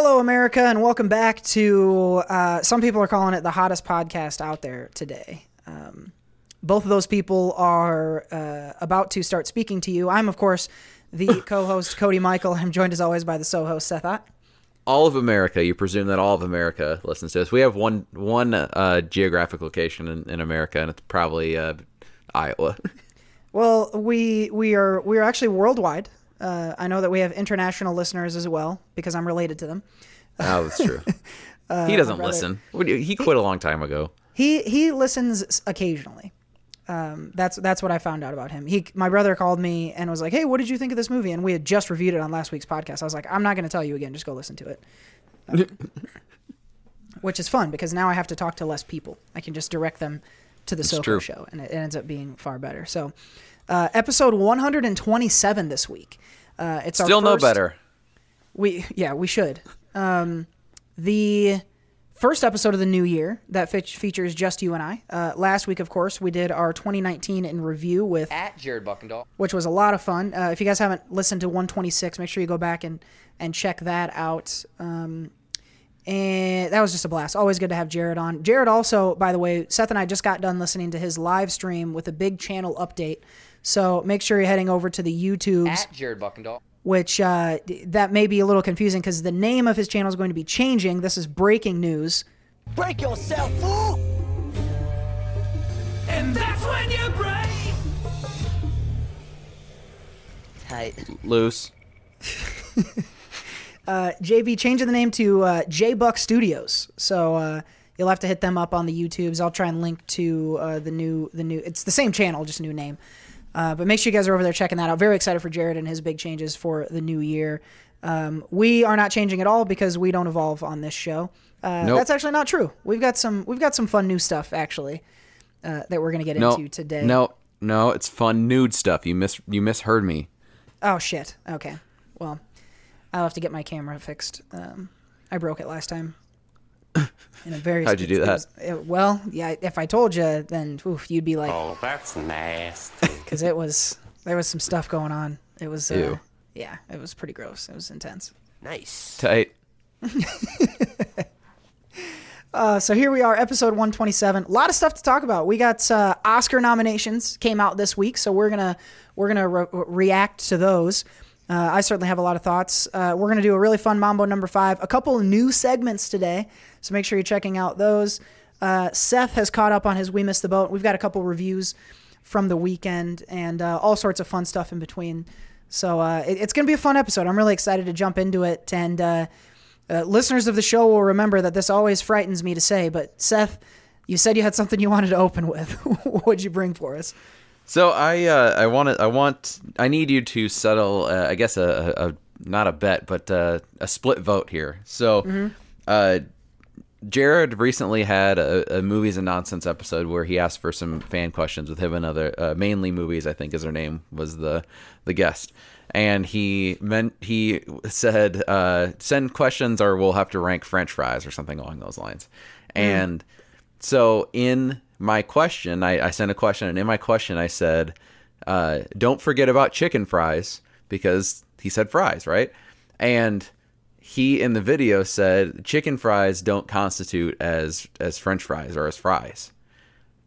Hello, America, and welcome back to. Uh, some people are calling it the hottest podcast out there today. Um, both of those people are uh, about to start speaking to you. I'm, of course, the co-host Cody Michael. I'm joined as always by the so-host Seth Ott. all of America. You presume that all of America listens to us. We have one one uh, geographic location in, in America, and it's probably uh, Iowa. Well, we we are we are actually worldwide. Uh, I know that we have international listeners as well because I'm related to them. oh, that's true. Uh, he doesn't listen. He quit a long time ago. He he listens occasionally. Um, that's that's what I found out about him. He my brother called me and was like, "Hey, what did you think of this movie?" And we had just reviewed it on last week's podcast. I was like, "I'm not going to tell you again. Just go listen to it." Uh, which is fun because now I have to talk to less people. I can just direct them to the true. show, and it ends up being far better. So, uh, episode 127 this week. Uh, it's Still our no better. we yeah we should. Um, the first episode of the new year that fe- features just you and I. Uh, last week, of course, we did our 2019 in review with, at Jared Buckendahl. which was a lot of fun. Uh, if you guys haven't listened to 126, make sure you go back and and check that out. Um, and that was just a blast. Always good to have Jared on. Jared also, by the way, Seth and I just got done listening to his live stream with a big channel update. So make sure you're heading over to the YouTubes At Jared Buckendahl. which uh, that may be a little confusing because the name of his channel is going to be changing. This is breaking news. Break yourself, fool! And that's when you break. Tight. Loose. JB changing the name to uh, J Buck Studios. So uh, you'll have to hit them up on the YouTubes. I'll try and link to uh, the new the new. It's the same channel, just a new name. Uh, but make sure you guys are over there checking that out. Very excited for Jared and his big changes for the new year. Um, we are not changing at all because we don't evolve on this show. Uh, Nope. That's actually not true. We've got some we've got some fun new stuff actually uh, that we're gonna get No, into today. no, no. It's fun nude stuff. You mis you misheard me. Oh shit. Okay. Well, I'll have to get my camera fixed. Um, I broke it last time. In a very. How'd you do that? was- it- well, yeah. If I told you, then oof, you'd be like, Oh, that's nasty. because it was there was some stuff going on. It was. Uh, yeah, it was pretty gross. It was intense. Nice. Tight. Uh, so here we are, episode 127. A lot of stuff to talk about. We got uh, Oscar nominations came out this week, so we're gonna we're gonna re- react to those. Uh, I certainly have a lot of thoughts. Uh, we're gonna do a really fun Mambo number five. A couple new segments today, so make sure you're checking out those. Uh, Seth has caught up on his We Missed the Boat. We've got a couple reviews from the weekend and uh, all sorts of fun stuff in between. So uh, it- it's gonna be a fun episode. I'm really excited to jump into it and. Uh, listeners of the show will remember that this always frightens me to say, but Seth, you said you had something you wanted to open with. What'd you bring for us? So I uh, I want to I want I need you to settle uh, I guess a, a, not a bet but uh, a split vote here. So uh, Jared recently had a, a movies and nonsense episode where he asked for some fan questions with him and other uh, mainly movies I think is her name was the the guest. And he meant he said uh, send questions or we'll have to rank French fries or something along those lines. And so in my question, I, I sent a question, and in my question, I said, uh, "Don't forget about chicken fries," because he said fries, right? And he in the video said chicken fries don't constitute as as French fries or as fries.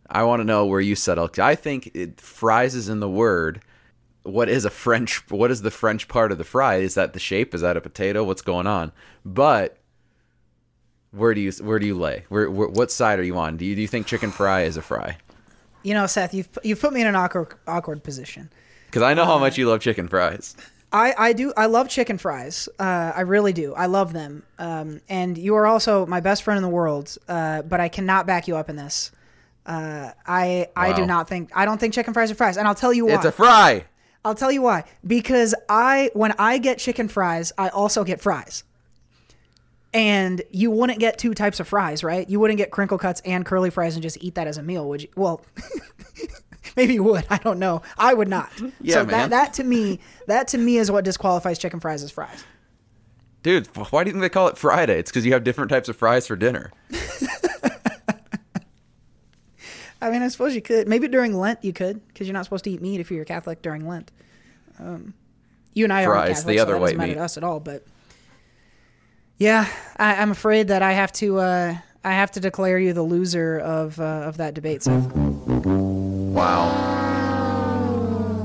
I want to know where you settle. I think it, fries is in the word. What is a French? What is the French part of the fry? Is that the shape? Is that a potato? What's going on? But where do you where do you lay? Where, where what side are you on? Do you do you think chicken fry is a fry? You know, Seth, you've you've put me in an awkward awkward position. Because I know how much you love chicken fries. I, I do I love chicken fries. Uh, I really do. I love them. Um, and you are also my best friend in the world. Uh, but I cannot back you up in this. Uh, I I do not think I don't think chicken fries are fries, and I'll tell you why. It's a fry. I'll tell you why. Because I when I get chicken fries, I also get fries. And you wouldn't get two types of fries, right? You wouldn't get crinkle cuts and curly fries and just eat that as a meal, would you? Well, maybe you would. I don't know. I would not. Yeah, so man. that that to me, that to me is what disqualifies chicken fries as fries. Dude, why do you think they call it Friday? It's because you have different types of fries for dinner. I mean, I suppose you could. Maybe during Lent you could, because you're not supposed to eat meat if you're a Catholic during Lent. Um, you and I are Catholic, the so other that white doesn't matter to us at all. But Yeah, I, I'm afraid that I have to. Uh, I have to declare you the loser of uh, of that debate, Seth. Wow.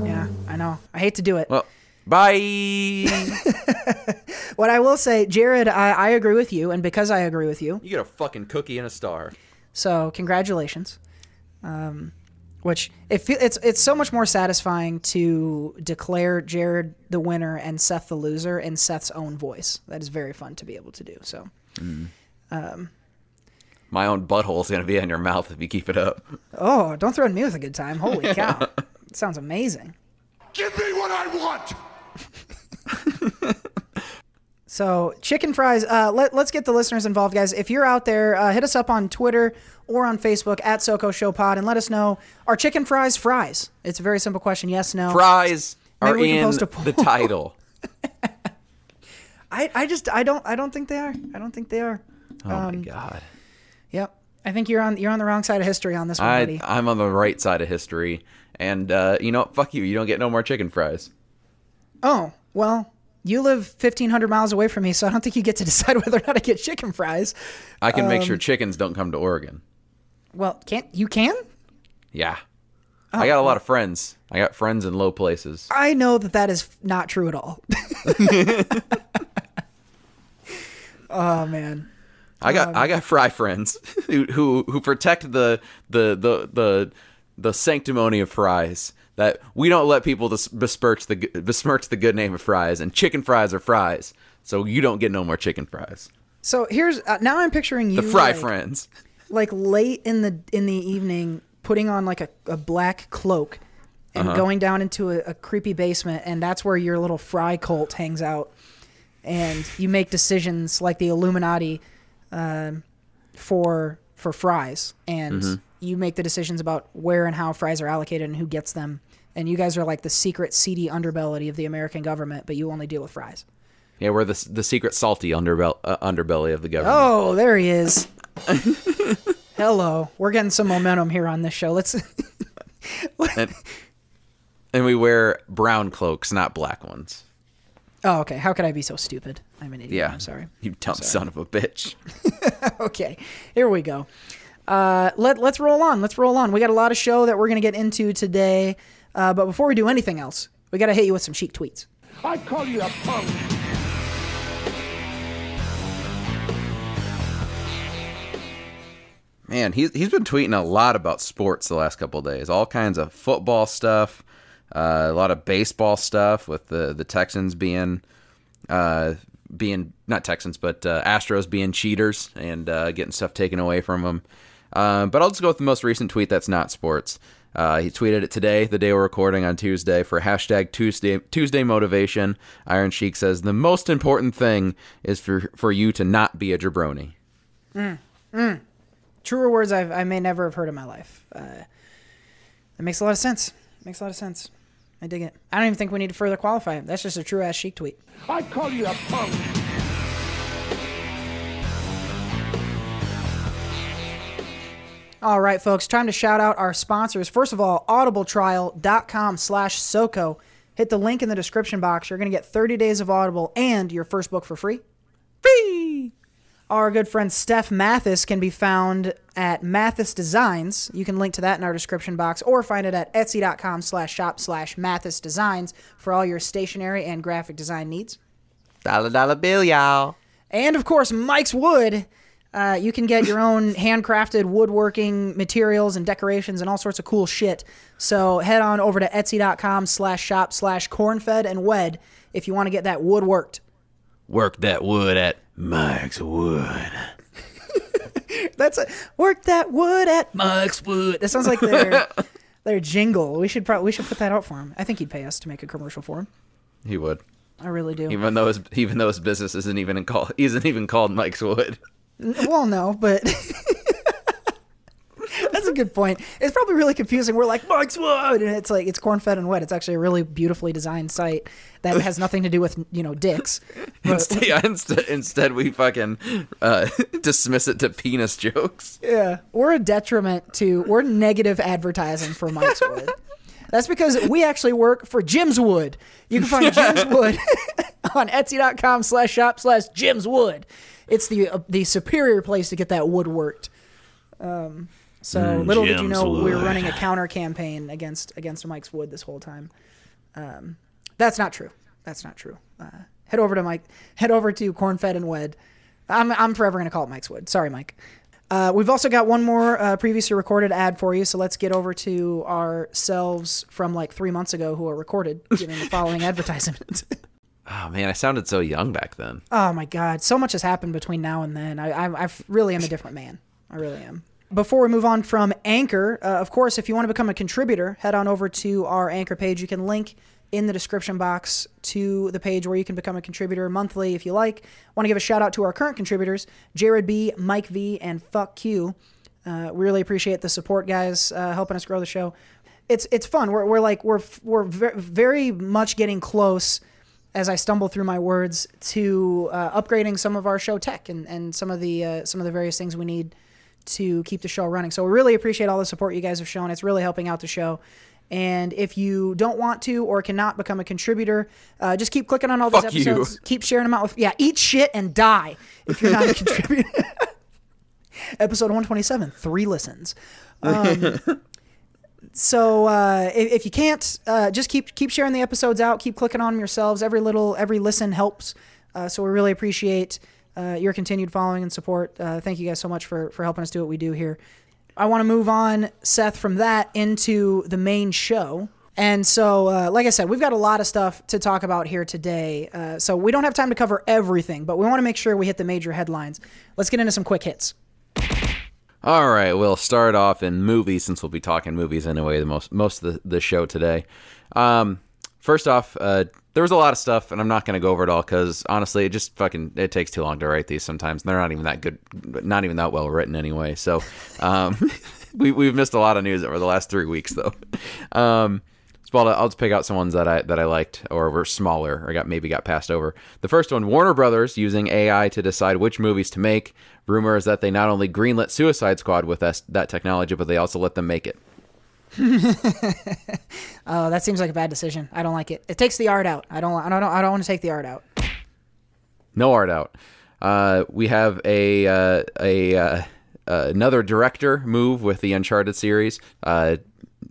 Yeah, I know. I hate to do it. Well, bye. What I will say, Jared, I, I agree with you, and because I agree with you, you get a fucking cookie and a star. so congratulations. Um, which it fe- it's it's so much more satisfying to declare Jared the winner and Seth the loser in Seth's own voice. That is very fun to be able to do. So um, My own butthole is gonna be in your mouth if you keep it up. Oh, don't threaten me with a good time. Holy cow. It sounds amazing. Give me what I want! So, chicken fries, uh, let, let's get the listeners involved, guys. If you're out there, uh, hit us up on Twitter or on Facebook at SoCo Show Pod and let us know are chicken fries fries? It's a very simple question yes, no. Fries are Maybe can in post a poll. the title. I, I just, I don't, I don't think they are. I don't think they are. Oh my god. Yep. I think you're on, you're on the wrong side of history on this one, I buddy. I'm on the right side of history, and uh, you know, fuck you. You don't get no more chicken fries. Oh, well, you live 1,500 miles away from me, so I don't think you get to decide whether or not I get chicken fries. I can make Um, sure chickens don't come to Oregon. Well, can't, you can? Yeah. Oh, I got a lot of friends. I got friends in low places. I know that that is not true at all. oh man. I got I got fry friends who who who protect the the the the the sanctimony of fries. That we don't let people besmirch the besmirch the good name of fries, and chicken fries are fries. So you don't get no more chicken fries. So here's uh, now I'm picturing you The fry like, friends. like late in the in the evening putting on like a, a black cloak and Uh-huh. going down into a, a creepy basement and that's where your little fry cult hangs out and you make decisions like the Illuminati um, for for fries and Mm-hmm. you make the decisions about where and how fries are allocated and who gets them and you guys are like the secret seedy underbelly of the American government but you only deal with fries. Yeah, we're the the secret salty underbelly uh, underbelly of the government. Oh, there he is. Hello. We're getting some momentum here on this show. Let's And, and we wear brown cloaks, not black ones. Oh, okay. How could I be so stupid? I'm an idiot. Yeah, I'm sorry. You dumb son of a bitch. Okay. Here we go. Uh, let let's roll on. Let's roll on. We got a lot of show that we're gonna get into today. Uh, but before we do anything else, we gotta hit you with some Sheik tweets. I call you a punk! Man, he's he's been tweeting a lot about sports the last couple of days. All kinds of football stuff, uh, a lot of baseball stuff with the the Texans being uh, being not Texans but uh, Astros being cheaters and uh, getting stuff taken away from them. Uh, but I'll just go with the most recent tweet that's not sports. Uh, he tweeted it today, the day we're recording on Tuesday, for hashtag Tuesday Tuesday motivation. Iron Sheik says the most important thing is for for you to not be a jabroni. Truer words I've, I may never have heard in my life. Uh, that makes a lot of sense. Makes a lot of sense. I dig it. I don't even think we need to further qualify it. That's just a true ass Sheik tweet. I call you a punk! All right, folks, time to shout out our sponsors. First of all, audibletrial.com slash SOCO. Hit the link in the description box. You're going to get 30 days of Audible and your first book for free. Free! Our good friend Steph Mathis can be found at Mathis Designs. You can link to that in our description box or find it at etsy.com slash shop slash Mathis Designs for all your stationery and graphic design needs. Dollar dollar bill, y'all. And of course, Mike's Wood. Uh, you can get your own handcrafted woodworking materials and decorations and all sorts of cool shit. So head on over to etsy.com slash shop slash cornfed and wed if you want to get that wood worked. Work that wood at Mike's Wood. That's a work that wood at Mike's Wood. That sounds like their their jingle. We should probably we should put that out for him. I think he'd pay us to make a commercial for him. He would, I really do. even though his even though his business isn't even in call isn't even called Mike's Wood. Well, no, but that's a good point. It's probably really confusing. We're like Mike's Wood, and it's like it's corn fed and wet. It's actually a really beautifully designed site that has nothing to do with you know dicks. But, Instead, yeah, instead, instead we fucking uh, dismiss it to penis jokes. yeah, we're a detriment to we're negative advertising for Mike's Wood. That's because we actually work for Jim's Wood. You can find Jim's Wood on Etsy.com slash shop slash Jim's Wood. It's the uh, the superior place to get that wood worked. Um, so little did you know we were running a counter campaign against against Mike's wood this whole time. Um, that's not true. That's not true. Uh, head over to Mike. Head over to Cornfed and Wed. I'm I'm forever gonna call it Mike's Wood. Sorry, Mike. Uh, we've also got one more uh, previously recorded ad for you, so let's get over to ourselves from like three months ago who are recorded giving the following advertisement. Oh man, I sounded so young back then. Oh my God, so much has happened between now and then. I, I, I really am a different man. I really am. Before we move on from Anchor, uh, of course, if you want to become a contributor, head on over to our Anchor page. You can link in the description box to the page where you can become a contributor monthly if you like. Want to give a shout out to our current contributors, Jared B, Mike V, and Fuck Q. Uh, we really appreciate the support, guys, uh, helping us grow the show. It's it's fun. We're, we're like we're we're very much getting close as I stumble through my words to uh, upgrading some of our show tech and, and some of the uh, some of the various things we need to keep the show running. So we really appreciate all the support you guys have shown. It's really helping out the show. And if you don't want to or cannot become a contributor, uh, just keep clicking on all these Fuck you. episodes. Keep sharing them out with yeah. Eat shit and die if you're not a contributor. Episode 127, three listens. Um, so uh, if, if you can't, uh, just keep keep sharing the episodes out. Keep clicking on them yourselves. Every little every listen helps. Uh, so we really appreciate uh, your continued following and support. Uh, thank you guys so much for for helping us do what we do here. I want to move on, Seth, from that into the main show. And so, uh, like I said, we've got a lot of stuff to talk about here today. Uh, so we don't have time to cover everything, but we want to make sure we hit the major headlines. Let's get into some quick hits. All right, we'll start off in movies since we'll be talking movies anyway. The most most of the, the show today. Um, first off, uh, there was a lot of stuff, and I'm not going to go over it all because honestly, it just fucking it takes too long to write these sometimes. They're not even that good, not even that well written anyway. So, um, we we've missed a lot of news over the last three weeks though. Um, I'll, just pick out some ones that I that I liked or were smaller or got maybe got passed over. The first one, Warner Brothers using AI to decide which movies to make. Rumor is that they not only greenlit Suicide Squad with that, that technology, but they also let them make it. Oh, that seems like a bad decision. I don't like it. It takes the art out. I don't. I don't. I don't want to take the art out. No art out. Uh, we have a uh, a uh, uh, another director move with the Uncharted series.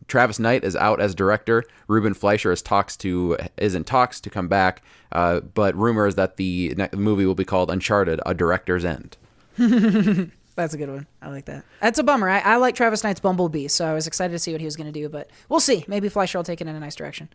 Travis Knight is out as director. Ruben Fleischer is talks to is in talks to come back. Uh, but rumor is that the movie will be called Uncharted: A Director's End. That's a good one. I like that. That's a bummer. I, I like Travis Knight's Bumblebee, so I was excited to see what he was going to do. But we'll see. Maybe Fleischer will take it in a nice direction.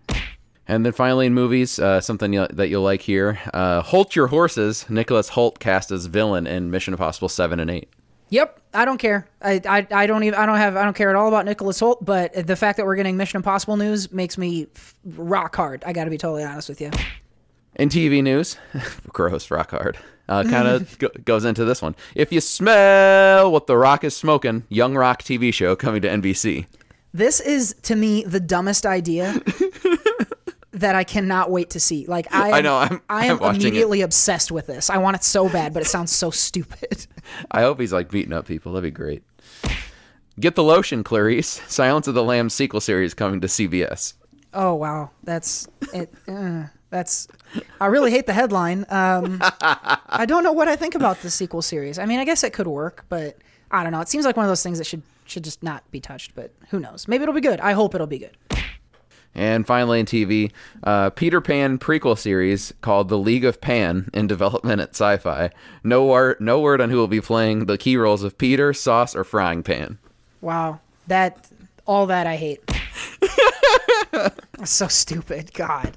And then finally in movies, uh, something you, that you'll like here: uh, Holt Your Horses. Nicholas Hoult cast as villain in Mission Impossible Seven and Eight. Yep. I don't care. I, I, I don't even. I don't have. I don't care at all about Nicholas Hoult. But the fact that we're getting Mission Impossible news makes me f- rock hard. I got to be totally honest with you. In TV news, gross, rock hard. Uh, kind of go- goes into this one. If you smell what The Rock is smoking, Young Rock TV show coming to NBC. This is to me the dumbest idea that I cannot wait to see. Like I, am, I know, I'm- I am I'm watching it. immediately obsessed with this. I want it so bad, but it sounds so stupid. I hope he's like beating up people. That'd be great. Get the lotion, Clarice. Silence of the Lambs sequel series coming to CBS. Oh wow, that's it. Uh, that's. I really hate the headline. Um, I don't know what I think about the sequel series. I mean, I guess it could work, but I don't know. It seems like one of those things that should should just not be touched. But who knows? Maybe it'll be good. I hope it'll be good. And finally, in TV, uh, Peter Pan prequel series called The League of Pan in development at Syfy. No word, no word on who will be playing the key roles of Peter, Sauce, or Frying Pan. Wow, that all that I hate. That's so stupid. God,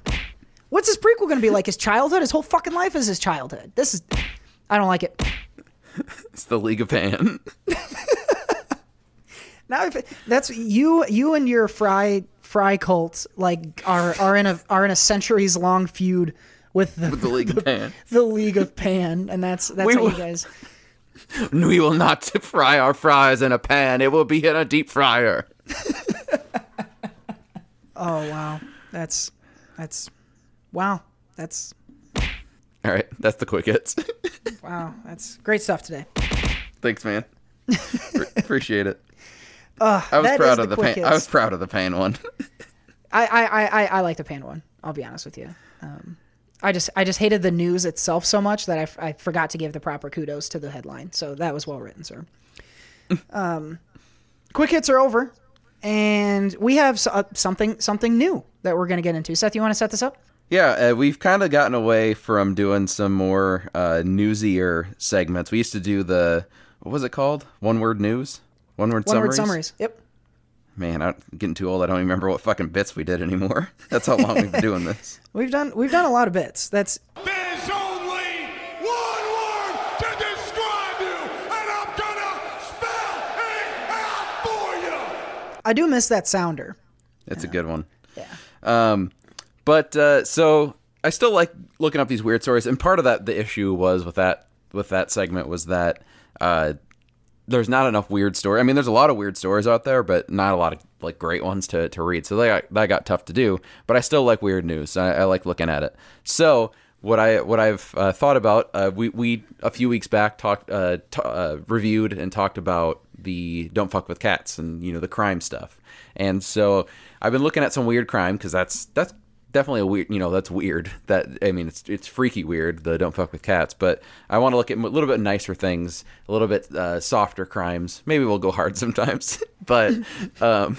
what's his prequel going to be like? His childhood? His whole fucking life is his childhood. This is. I don't like it. It's The League of Pan. Now if that's you you and your fry fry cult like are are in a are in a centuries long feud with the, the League of Pan. the League of Pan and that's that's We how will- you guys We will not fry our fries in a pan. It will be in a deep fryer. Oh wow. That's that's wow. That's All right, that's the quick hits. wow. That's great stuff today. Thanks, man. Pre- appreciate it. I was proud of the quick pan. I was proud of the pan one. I I, I, I like the pan one. I'll be honest with you. Um, I just I just hated the news itself so much that I, f- I forgot to give the proper kudos to the headline. So that was well written, sir. um, quick hits are over, and we have s- uh, something something new that we're going to get into. Seth, you want to set this up? Yeah, uh, we've kind of gotten away from doing some more uh, newsier segments. We used to do the what was it called? One word news, one word One summaries. word summaries. Yep. Man, I'm getting too old. I don't even remember what fucking bits we did anymore. That's how long we've been doing this. We've done we've done a lot of bits. That's There's only one word to describe you, and I'm gonna spell it out for you. I do miss that sounder. It's a good one. Yeah. Um, but uh, so I still like looking up these weird stories, and part of that the issue was with that with that segment was that uh, there's not enough weird story. I mean, there's a lot of weird stories out there, but not a lot of like great ones to, to read. So that that got tough to do. But I still like weird news. I, I like looking at it. So what I what I've uh, thought about uh, we we a few weeks back talked uh, t- uh, reviewed and talked about the don't fuck with cats and you know the crime stuff. And so I've been looking at some weird crime because that's that's definitely a weird you know that's weird. That i mean it's it's freaky weird the don't fuck with cats but i want to look at a little bit nicer things a little bit uh, softer crimes. Maybe we'll go hard sometimes but um,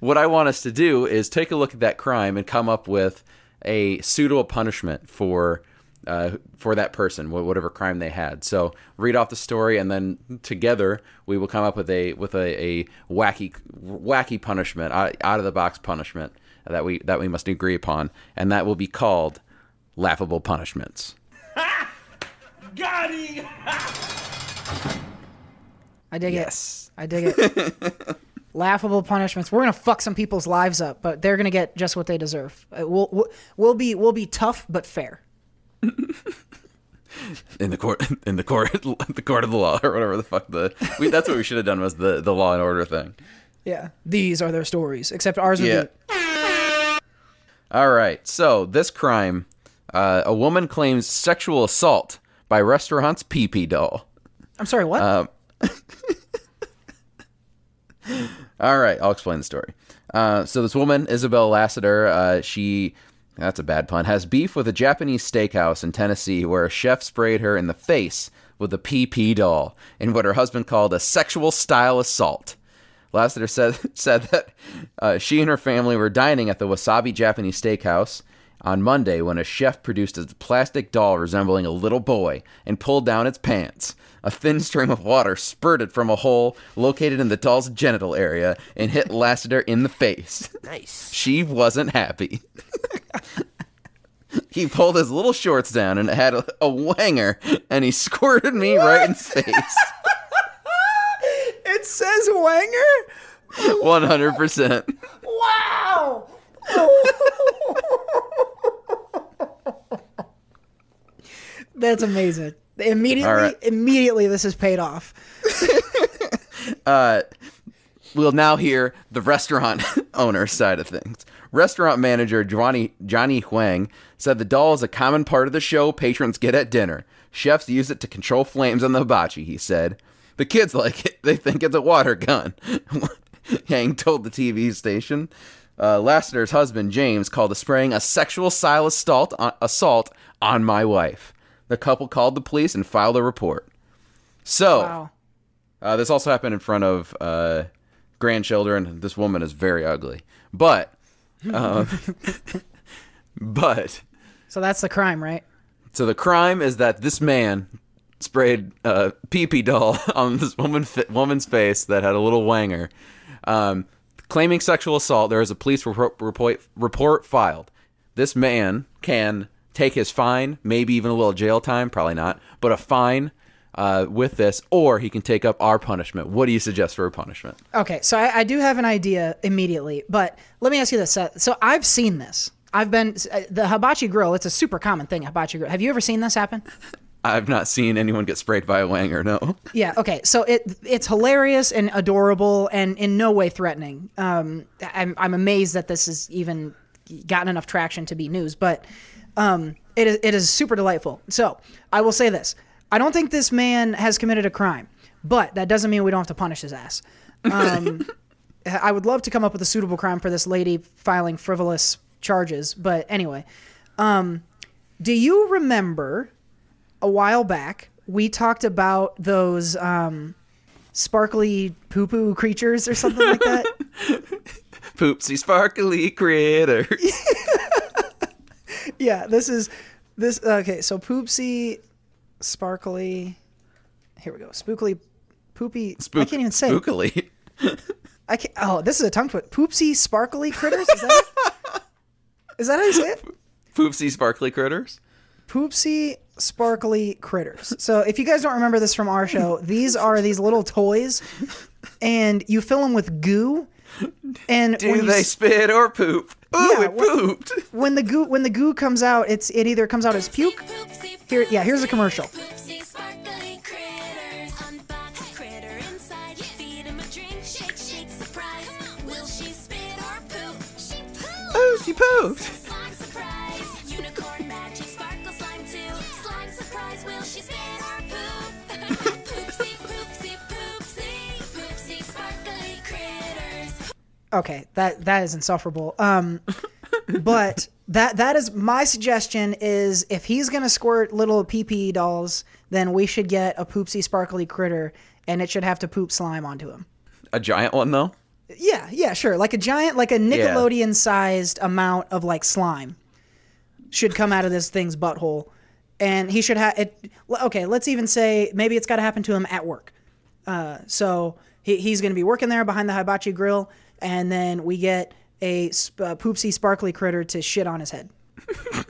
what i want us to do is take a look at that crime and come up with a suitable punishment for uh, for that person, whatever crime they had. So read off the story, and then together we will come up with a with a, a wacky wacky punishment, out, out of the box punishment that we that we must agree upon, and that will be called laughable punishments. I dig Yes. it. I dig it. Laughable punishments. We're gonna fuck some people's lives up, but they're gonna get just what they deserve. Uh, We'll we'll, we'll be we'll be tough but fair. In the court, in the court, the court of the law, or whatever the fuck the. We, that's what we should have done was the the law and order thing. Yeah. These are their stories, except ours would Yeah. be All right. So this crime, uh, a woman claims sexual assault by restaurant's pee pee doll. I'm sorry, what? Um, All right, I'll explain the story. Uh, so this woman, Isabel Lassiter, uh, she that's a bad pun, has beef with a Japanese steakhouse in Tennessee where a chef sprayed her in the face with a PP doll in what her husband called a sexual style assault. Lassiter said said that uh, she and her family were dining at the Wasabi Japanese Steakhouse on Monday when a chef produced a plastic doll resembling a little boy and pulled down its pants. A thin stream of water spurted from a hole located in the doll's genital area and hit Lassiter in the face. Nice. She wasn't happy. he pulled his little shorts down and had a, a wanger and he squirted me right in the face. it says Wanger. 100%. Wow. That's amazing. Immediately, All right. immediately, this is paid off. Uh, we'll now hear the restaurant owner side of things. Restaurant manager Johnny Johnny Huang said the doll is a common part of the show patrons get at dinner. Chefs use it to control flames on the hibachi, he said. The kids like it. They think it's a water gun. Yang told the TV station. Uh, Lassiter's husband, James, called the spraying a sexual style assault on, assault on my wife. The couple called the police and filed a report. So, Wow. uh, this also happened in front of uh, grandchildren. This woman is very ugly, but, um, but So that's the crime, right? so the crime is that this man sprayed a pee pee doll on this woman woman's face that had a little wanger, um, claiming sexual assault. There is a police report, report report filed. This man can take his fine, maybe even a little jail time, probably not, but a fine uh, with this, or he can take up our punishment. What do you suggest for a punishment? Okay, so I, I do have an idea immediately, but let me ask you this. Seth. So I've seen this. I've been uh, the hibachi grill. It's a super common thing. Hibachi grill. Have you ever seen this happen? I've not seen anyone get sprayed by a wanger. No. Yeah. Okay. So it it's hilarious and adorable and in no way threatening. Um, I'm I'm amazed that this has even gotten enough traction to be news, but um, it is it is super delightful. So I will say this: I don't think this man has committed a crime, but that doesn't mean we don't have to punish his ass. Um, I would love to come up with a suitable crime for this lady filing frivolous charges, but anyway, um, Do you remember a while back we talked about those um, sparkly poo poo creatures or something like that? Poopsie sparkly critters. yeah, this is this. Okay, so poopsie sparkly. Here we go. Spookily, poopy. I can't even say. Spookily. I can't. Oh, this is a tongue twist. Poopsie sparkly critters. Is that? Is that how you say it? Poopsie sparkly critters. Poopsie sparkly critters. So if you guys don't remember this from our show, these are these little toys, and you fill them with goo. And Do when they s- spit or poop? Ooh, Yeah, it what- pooped. when the goo when the goo comes out, it's it either comes out as puke. Here, yeah, here's a commercial. Poopsie sparkly critters. Okay, that that is insufferable. Um, but that that is my suggestion is if he's gonna squirt little PP dolls, then we should get a poopsie sparkly critter, and it should have to poop slime onto him. A giant one though. Yeah, yeah, sure. Like a giant, like a Nickelodeon sized amount of like slime should come out of this thing's butthole. And he should have it. Okay, let's even say maybe it's got to happen to him at work. Uh, so he, he's going to be working there behind the hibachi grill, and then we get a sp- uh, poopsie sparkly critter to shit on his head.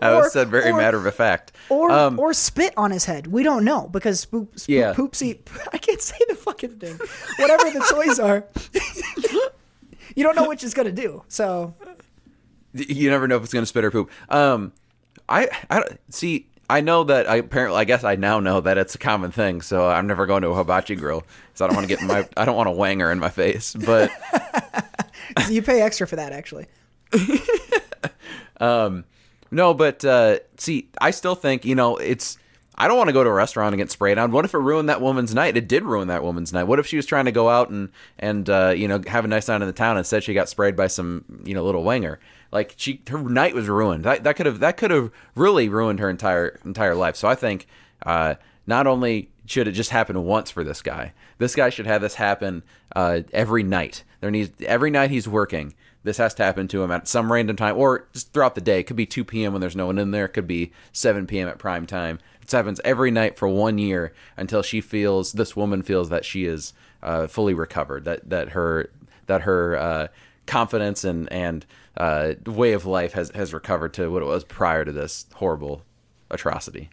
That was said very or- matter of fact. Or, Um, or spit on his head. We don't know because spoop, spoop, Yeah. poopsie. I can't say the fucking thing. Whatever the toys are, you don't know which it's gonna do. So you never know if it's going to spit or poop. Um, I, I see. I know that I apparently. I guess I now know that it's a common thing. So I'm never going to a hibachi grill because I don't want to get my. I don't want a wanger in my face. But you pay extra for that, actually. um, no. But uh, see, I still think you know it's. I don't want to go to a restaurant and get sprayed on. What if it ruined that woman's night? It did ruin that woman's night. What if she was trying to go out and and uh, you know have a nice night in the town and said she got sprayed by some you know little wanger? Like she her night was ruined. That that could have that could have really ruined her entire entire life. So I think uh, not only should it just happen once for this guy, this guy should have this happen uh, every night. There needs every night he's working. This has to happen to him at some random time, or just throughout the day. It could be 2 p.m. when there's no one in there. It could be 7 p.m. at prime time. It happens every night for one year until she feels this woman feels that she is uh, fully recovered. That that her that her uh, confidence and and uh, way of life has has recovered to what it was prior to this horrible atrocity.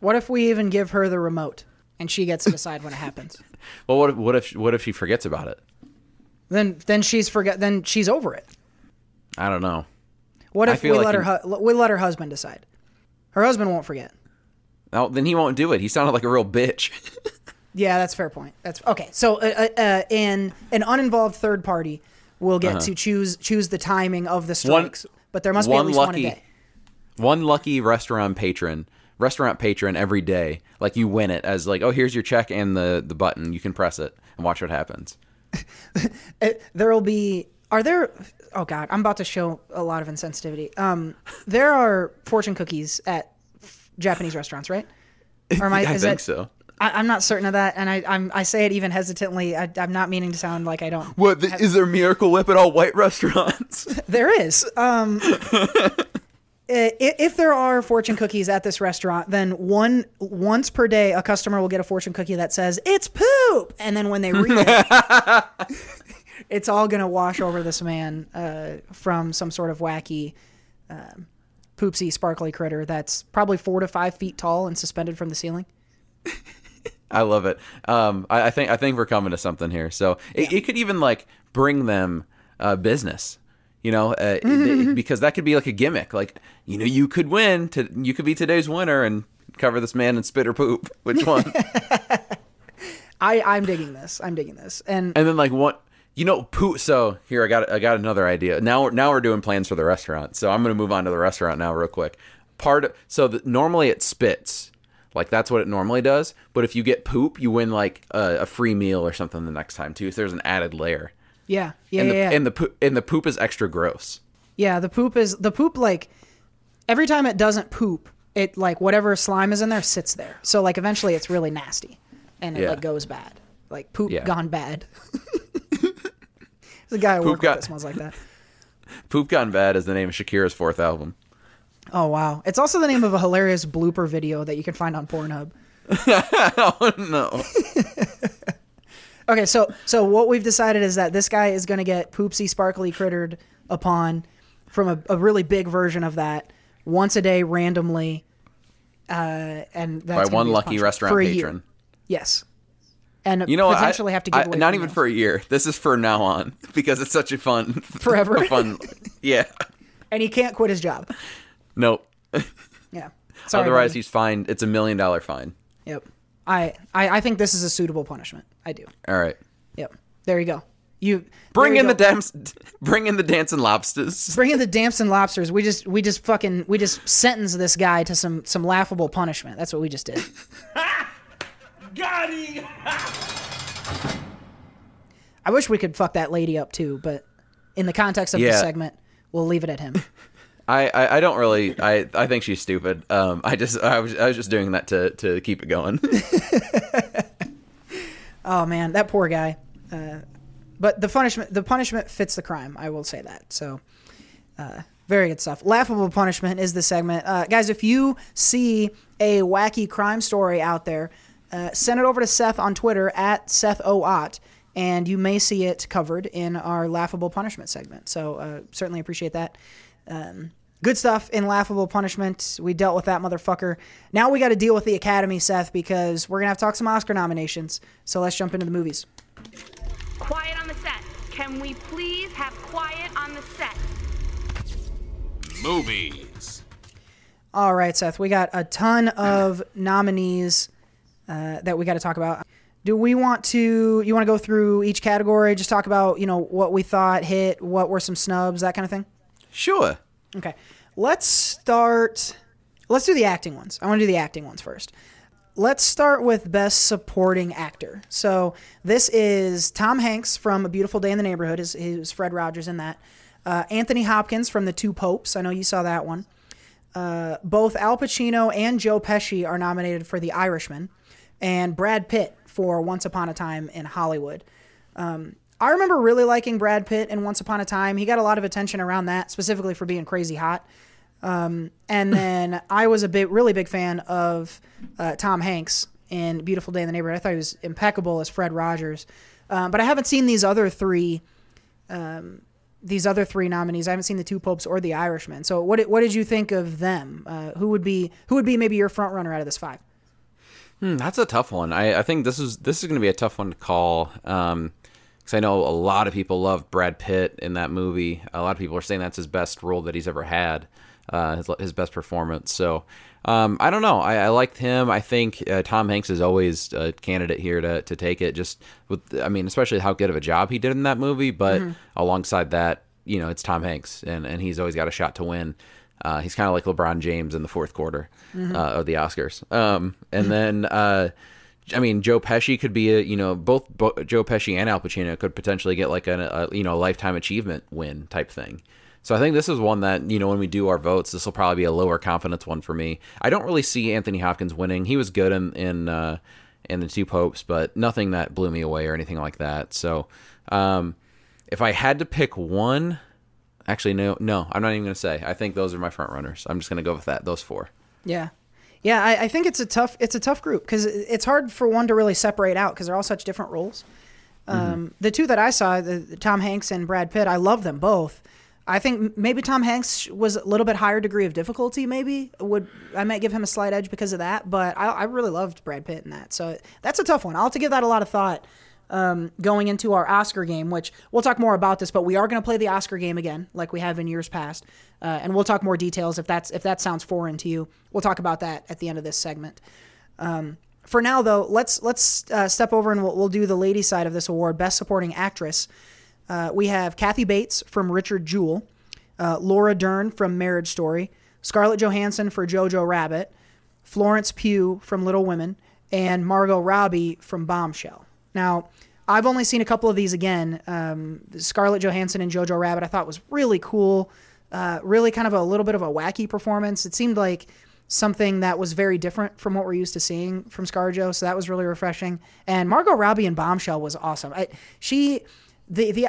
What if we even give her the remote and she gets to decide when it happens? Well, what if what if what if she forgets about it? Then then she's forget. Then she's over it. I don't know. What if we like let her hu- we let her husband decide? Her husband won't forget. Oh, then he won't do it. He sounded like a real bitch. Yeah, that's a fair point. That's okay. So, uh, uh, uh, an an uninvolved third party will get to choose choose the timing of the Uh-huh. One- strikes, but there must be at one least one a lucky- day. One lucky restaurant patron, restaurant patron every day, like you win it as like, oh, here's your check and the the button. You can press it and watch what happens. There will be. Are there? Oh God, I'm about to show a lot of insensitivity. Um, there are fortune cookies at Japanese restaurants, right? Or am I? I think so. I, I'm not certain of that, and I I'm, I say it even hesitantly. I, I'm not meaning to sound like I don't. What the, is there Miracle Whip at all white restaurants? There is. Um, if there are fortune cookies at this restaurant, then one once per day, a customer will get a fortune cookie that says "It's poop," and then when they read it, it's all gonna wash over this man uh, from some sort of wacky, um, poopsie, sparkly critter that's probably four to five feet tall and suspended from the ceiling. I love it. Um, I, I think I think we're coming to something here. So it, it could even like bring them uh, business, you know, uh, Mm-hmm. they- because that could be like a gimmick. Like you know, you could win. To, you could be today's winner and cover this man in spit or poop. Which one? I I'm digging this. I'm digging this, and and then like what? You know, poop. So here I got I got another idea. Now we're now we're doing plans for the restaurant. So I'm gonna move on to the restaurant now real quick. Part of, so that normally it spits. Like that's what it normally does. But if you get poop, you win like a, a free meal or something the next time too. So there's an added layer. yeah, yeah, and yeah, the yeah. and the poop and the poop is extra gross. Yeah, the poop is the poop like every time it doesn't poop, it like whatever slime is in there sits there. So like eventually it's really nasty and it Yeah. like goes bad. Like poop Yeah. gone bad. There's a guy at work got- that smells like that. Poop Gone Bad is the name of Shakira's fourth album. Oh wow. It's also the name of a hilarious blooper video that you can find on Pornhub. oh no. Okay, so so what we've decided is that this guy is going to get poopsie sparkly crittered upon from a, a really big version of that once a day randomly, uh, and that's By one lucky restaurant a year. patron. Yes, and You know potentially I, have to give I- away not even meals. for a year. This is for now on because it's such a fun Forever. a fun. Yeah. and he can't quit his job. Nope. Yeah, Sorry, Otherwise, buddy. he's fined. It's a million dollar fine. Yep. I, I I think this is a suitable punishment. I do. All right. Yep. There you go. You Bring you in the go. dams. Bring in the dancing lobsters. Bring in the Damson lobsters. We just we just fucking we just sentenced this guy to some some laughable punishment. That's what we just did. Got him! I wish we could fuck that lady up too, but in the context of the segment, we'll leave it at him. I, I, I don't really. I, I think she's stupid. Um. I just I was I was just doing that to to keep it going. oh man, that poor guy. Uh, but the punishment the punishment fits the crime. I will say that. So. Uh, very good stuff. Laughable punishment is the segment, uh, guys. If you see a wacky crime story out there, uh, send it over to Seth on Twitter at Seth Oat, and you may see it covered in our laughable punishment segment. So uh, certainly appreciate that. Um, good stuff in laughable punishment. We dealt with that motherfucker. Now we got to deal with the Academy, Seth, because we're gonna have to talk some Oscar nominations. So let's jump into the movies. Quiet on the set. Can we please have quiet on the set? Movies. All right, Seth, we got a ton of nominees uh, that we got to talk about. Do we want to? You want to go through each category? Just talk about you know what we thought hit, what were some snubs, that kind of thing. Sure. Okay, let's start. Let's do the acting ones. I want to do the acting ones first. Let's start with best supporting actor. So this is Tom Hanks from A Beautiful Day in the Neighborhood. Is is Fred Rogers in that? Uh, Anthony Hopkins from The Two Popes. I know you saw that one. Uh, both Al Pacino and Joe Pesci are nominated for The Irishman, and Brad Pitt for Once Upon a Time in Hollywood. Um, I remember really liking Brad Pitt in Once Upon a Time. He got a lot of attention around that, specifically for being crazy hot. Um, and then I was a big, really big fan of uh, Tom Hanks in Beautiful Day in the Neighborhood. I thought he was impeccable as Fred Rogers. Um, but I haven't seen these other three, um, these other three nominees. I haven't seen the Two Popes or the Irishman. So what did, what did you think of them? Uh, who would be who would be maybe your front runner out of this five? Hmm, that's a tough one. I, I think this is this is going to be a tough one to call. Um, because I know a lot of people love Brad Pitt in that movie. A lot of people are saying that's his best role that he's ever had, uh, his, his best performance. So um, I don't know. I, I liked him. I think uh, Tom Hanks is always a candidate here to, to take it. Just with, I mean, especially how good of a job he did in that movie. But alongside that, you know, it's Tom Hanks, and, and he's always got a shot to win. Uh, he's kind of like LeBron James in the fourth quarter uh, of the Oscars. Um, and then. I mean, Joe Pesci could be a you know both Bo- Joe Pesci and Al Pacino could potentially get like a, a you know lifetime achievement win type thing. So I think this is one that you know when we do our votes, this will probably be a lower confidence one for me. I don't really see Anthony Hopkins winning. He was good in in uh, in the Two Popes, but nothing that blew me away or anything like that. So um, if I had to pick one, actually no, no, I'm not even gonna say. I think those are my front runners. I'm just gonna go with that. Those four. Yeah, yeah. I, I think it's a tough it's a tough group because it's hard for one to really separate out because they're all such different roles. Um, The two that I saw, the, the Tom Hanks and Brad Pitt, I love them both. I think maybe Tom Hanks was a little bit higher degree of difficulty. Maybe would I might give him a slight edge because of that, but I, I really loved Brad Pitt in that. So that's a tough one. I'll have to give that a lot of thought um, going into our Oscar game, which we'll talk more about this, but we are going to play the Oscar game again, like we have in years past, uh, and we'll talk more details if that's if that sounds foreign to you. We'll talk about that at the end of this segment. Um, for now, though, let's let's uh, step over and we'll, we'll do the lady side of this award, Best Supporting Actress. Uh, we have Kathy Bates from Richard Jewell, uh, Laura Dern from Marriage Story, Scarlett Johansson for Jojo Rabbit, Florence Pugh from Little Women, and Margot Robbie from Bombshell. Now, I've only seen a couple of these again. Um, Scarlett Johansson and Jojo Rabbit I thought was really cool. Uh, really, kind of a little bit of a wacky performance. It seemed like something that was very different from what we're used to seeing from ScarJo. So that was really refreshing. And Margot Robbie in Bombshell was awesome. I, she, the the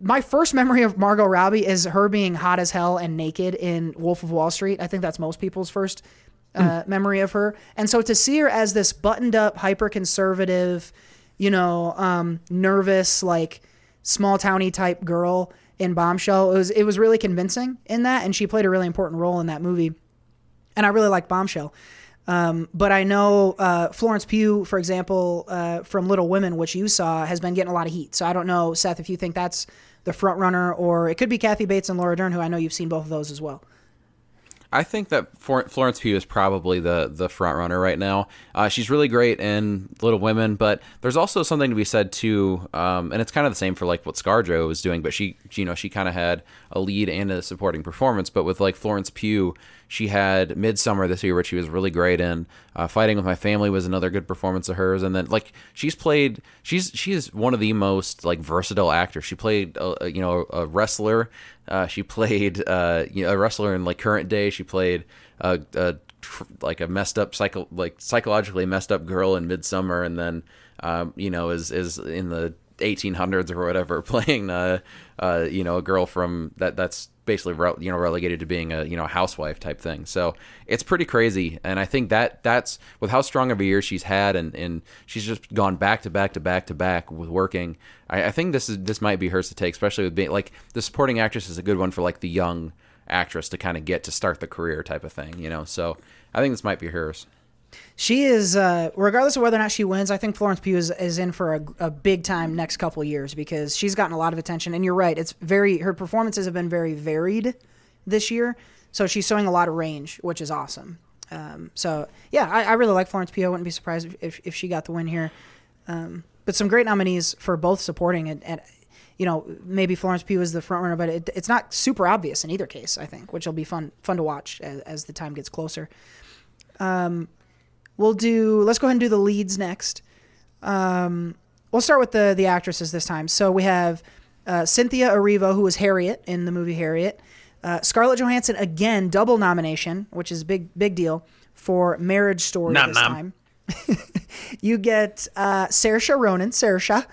my first memory of Margot Robbie is her being hot as hell and naked in Wolf of Wall Street. I think that's most people's first uh, memory of her. And so to see her as this buttoned up, hyper conservative, you know, um, nervous, like small towny type girl in Bombshell, it was it was really convincing in that, and she played a really important role in that movie. And I really like Bombshell. Um, but I know uh, Florence Pugh, for example, uh, from Little Women, which you saw, has been getting a lot of heat. So I don't know, Seth, if you think that's the front runner, or it could be Kathy Bates and Laura Dern, who I know you've seen both of those as well. I think that Florence Pugh is probably the the front runner right now. Uh, she's really great in Little Women, but there's also something to be said too, um, and it's kind of the same for like what ScarJo was doing. But she, you know, she kind of had a lead and a supporting performance. But with like Florence Pugh, she had Midsommar this year, which she was really great in. Uh, Fighting with My Family was another good performance of hers, and then like she's played, she's she is one of the most like versatile actors. She played, uh, you know, a wrestler. Uh, she played uh, you know, a wrestler in like current day. She played a, a tr- like a messed up psycho like psychologically messed up girl in Midsommar, and then um, you know is is in the 1800s or whatever playing uh, uh, you know a girl from that that's basically re- you know relegated to being a you know housewife type thing. So it's pretty crazy. And i think that that's with how strong of a year she's had and and she's just gone back to back to back to back with working i, I think this is this might be hers to take especially with being like the supporting actress is a good one for like the young actress to kind of get to start the career type of thing you know? So i think this might be hers She is, uh, regardless of whether or not she wins, I think Florence Pugh is, is in for a, a big time next couple years because she's gotten a lot of attention. And you're right, it's very her performances have been very varied this year, so she's showing a lot of range, which is awesome. Um, so yeah, I, I really like Florence Pugh. I wouldn't be surprised if, if, she got the win here. Um, but some great nominees for both supporting and, and you know maybe Florence Pugh is the front runner, but it, it's not super obvious in either case. I think, which will be fun fun to watch as, as the time gets closer. Um, we'll do. Let's go ahead and do the leads next. Um, we'll start with the the actresses this time. So we have uh, Cynthia Erivo, who was Harriet in the movie Harriet. Uh, Scarlett Johansson again, double nomination, which is a big big deal for Marriage Story Nom this nom. time. you get uh, Saoirse Ronan, Saoirse, uh,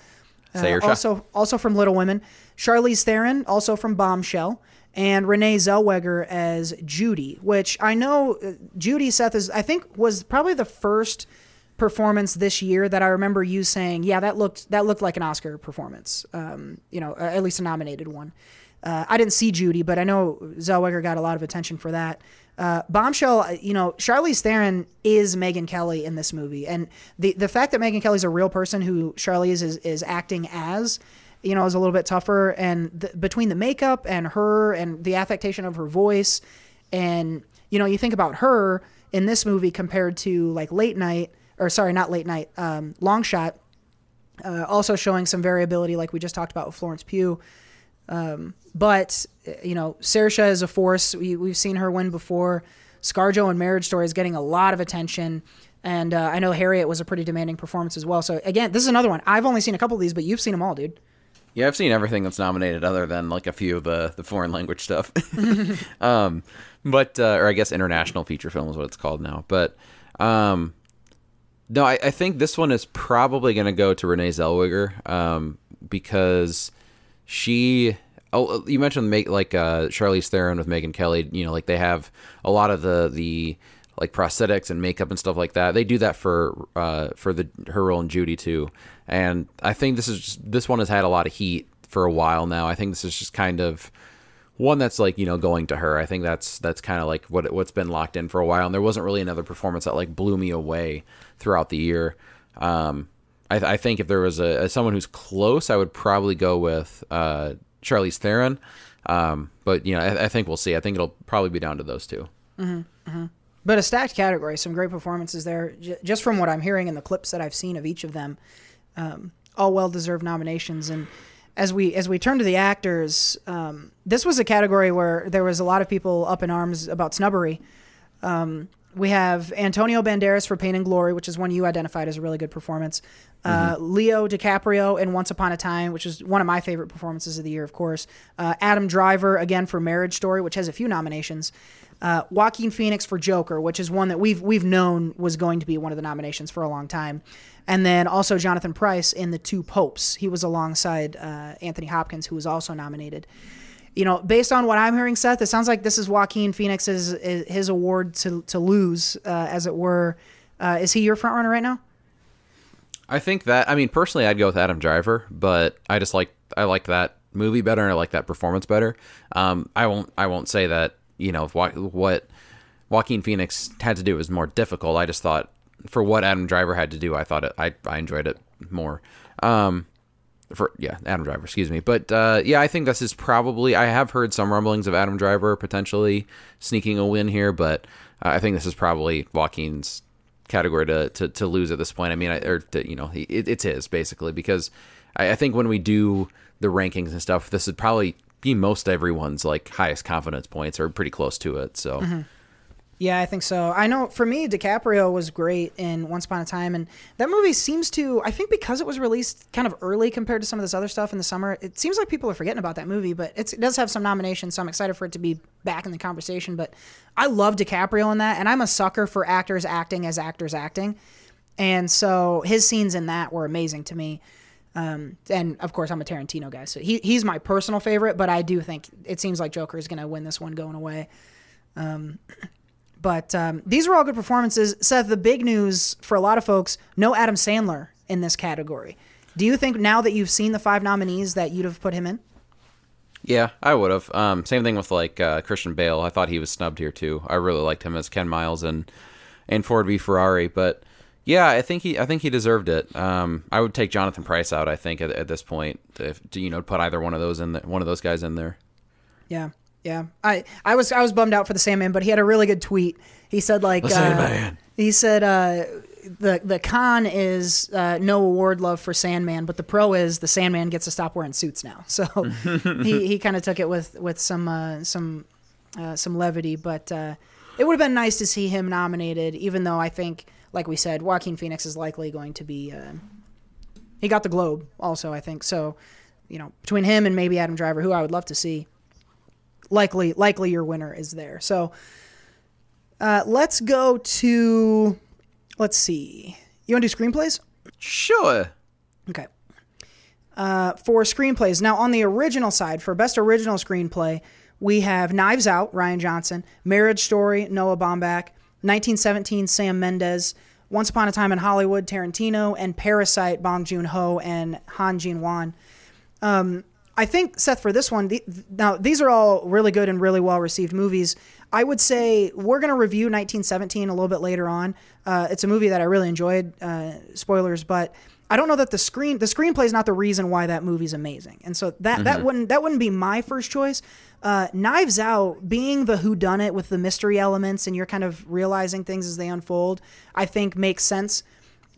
Saoirse. also also from Little Women. Charlize Theron, also from Bombshell, and Renee Zellweger as Judy, which I know uh, Judy Seth is I think was probably the first performance this year that I remember you saying, yeah, that looked that looked like an Oscar performance. Um, you know, at least a nominated one. Uh, I didn't see Judy, but I know Zellweger got a lot of attention for that. Uh, Bombshell, uh, you know, Charlize Theron is Megyn Kelly in this movie, and the the fact that Megyn Kelly's a real person who Charlize is is acting as, you know, is a little bit tougher. And between the makeup and her and the affectation of her voice, and you know, you think about her in this movie compared to like Late Night, or sorry, not Late Night, um, Long Shot, uh, also showing some variability, like we just talked about with Florence Pugh. Um, but you know, Saoirse is a force. We, we've seen her win before. ScarJo and Marriage Story is getting a lot of attention, and uh, I know Harriet was a pretty demanding performance as well. So again, this is another one. I've only seen a couple of these, but you've seen them all, dude. Yeah, I've seen everything that's nominated, other than like a few of the the foreign language stuff. um, but uh, or I guess international feature film is what it's called now. But um, no, I, I think this one is probably going to go to Renee Zellweger um, because she. Oh, you mentioned make like uh, Charlize Theron with Megyn Kelly. You know, like they have a lot of the the like prosthetics and makeup and stuff like that. They do that for uh, for the her role in Judy too. And I think this is just, this one has had a lot of heat for a while now. I think this is just kind of one that's like you know going to her. I think that's that's kind of like what what's been locked in for a while. And there wasn't really another performance that like blew me away throughout the year. Um, I, I think if there was a, a someone who's close, I would probably go with uh, Charlize Theron. Um, but you know, I, I think we'll see. I think it'll probably be down to those two. But a stacked category, some great performances there. J- just from what I'm hearing in the clips that I've seen of each of them, um, all well deserved nominations. And as we as we turn to the actors, um, this was a category where there was a lot of people up in arms about snubbery. Um, we have Antonio Banderas for Pain and Glory, which is one you identified as a really good performance. Uh, Leo DiCaprio in Once Upon a Time, which is one of my favorite performances of the year, of course. Uh, Adam Driver again for Marriage Story, which has a few nominations. Uh, Joaquin Phoenix for Joker, which is one that we've we've known was going to be one of the nominations for a long time, and then also Jonathan Pryce in The Two Popes. He was alongside uh, Anthony Hopkins, who was also nominated you know, based on what I'm hearing, Seth, it sounds like this is Joaquin Phoenix's his award to to lose, uh, as it were. Uh, is he your front runner right now? I think that I mean personally I'd go with Adam Driver, but I just like I like that movie better and I like that performance better. Um, I won't I won't say that you know what what Joaquin Phoenix had to do was more difficult. I just thought for what Adam Driver had to do, I thought it, I I enjoyed it more. Um, for yeah, Adam Driver, excuse me. But uh, yeah, I think this is probably. I have heard some rumblings of Adam Driver potentially sneaking a win here, but uh, I think this is probably Joaquin's category to, to, to lose at this point. I mean, I, or to, you know, it, it's his basically because I, I think when we do the rankings and stuff, this would probably be most everyone's like highest confidence points or pretty close to it. So. Mm-hmm. Yeah, I think so. I know for me, DiCaprio was great in Once Upon a Time, and that movie seems to. I think because it was released kind of early compared to some of this other stuff in the summer, it seems like people are forgetting about that movie. But it does have some nominations, so I'm excited for it to be back in the conversation. But I love DiCaprio in that, and I'm a sucker for actors acting as actors acting, and so his scenes in that were amazing to me. Um, and of course, I'm a Tarantino guy, so he, he's my personal favorite. But I do think it seems like Joker is going to win this one going away. But um, these were all good performances. Seth, the big news for a lot of folks: no Adam Sandler in this category. Do you think now that you've seen the five nominees that you'd have put him in? Yeah, I would have. Um, same thing with like uh, Christian Bale. I thought he was snubbed here too. I really liked him as Ken Miles and and Ford v Ferrari, but yeah, I think he I think he deserved it. Um, I would take Jonathan Pryce out. I think at, at this point, if to, you know put either one of those in the, one of those guys in there. Yeah, yeah. I, I was I was bummed out for the Sandman, but he had a really good tweet. He said like uh, He said uh, the the con is uh, no award love for Sandman, but the pro is the Sandman gets to stop wearing suits now. So he, he kind of took it with with some uh, some uh, some levity, but uh, it would have been nice to see him nominated. Even though I think, like we said, Joaquin Phoenix is likely going to be. Uh, he got the Globe also, I think. So, you know, between him and maybe Adam Driver, who I would love to see, likely likely your winner is there. So uh, let's go to let's see. You want to do screenplays? Sure. Okay. Uh, for screenplays, now on the original side, for best original screenplay, we have Knives Out, Rian Johnson, Marriage Story, Noah Baumbach, 1917, Sam Mendes, Once Upon a Time in Hollywood, Tarantino, and Parasite, Bong Joon Ho and Han Jin-won. I think Seth for this one. The, now these are all really good and really well received movies. I would say we're going to review 1917 a little bit later on. Uh, it's a movie that I really enjoyed. Uh, spoilers, but I don't know that the screen the screenplay is not the reason why that movie's amazing. And so that that wouldn't that wouldn't be my first choice. Uh, Knives Out being the who done it with the mystery elements and you're kind of realizing things as they unfold, I think makes sense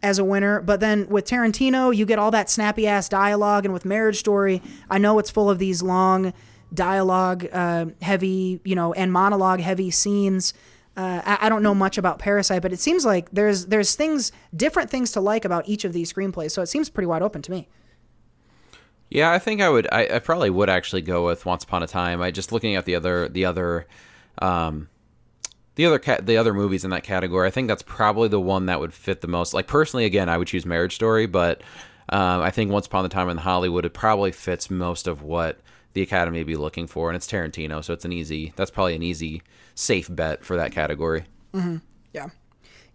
as a winner. But then with Tarantino, you get all that snappy ass dialogue, and with Marriage Story, I know it's full of these long dialogue uh, heavy, you know, and monologue heavy scenes. Uh, I, I don't know much about Parasite, but it seems like there's there's things different things to like about each of these screenplays. So it seems pretty wide open to me. Yeah, I think I would. I, I probably would actually go with Once Upon a Time. I just looking at the other the other, um, the other cat the other movies in that category. I think that's probably the one that would fit the most. Like personally, again, I would choose Marriage Story, but um, I think Once Upon a Time in Hollywood it probably fits most of what the Academy would be looking for, and it's Tarantino, so it's an easy. That's probably an easy, safe bet for that category. Yeah,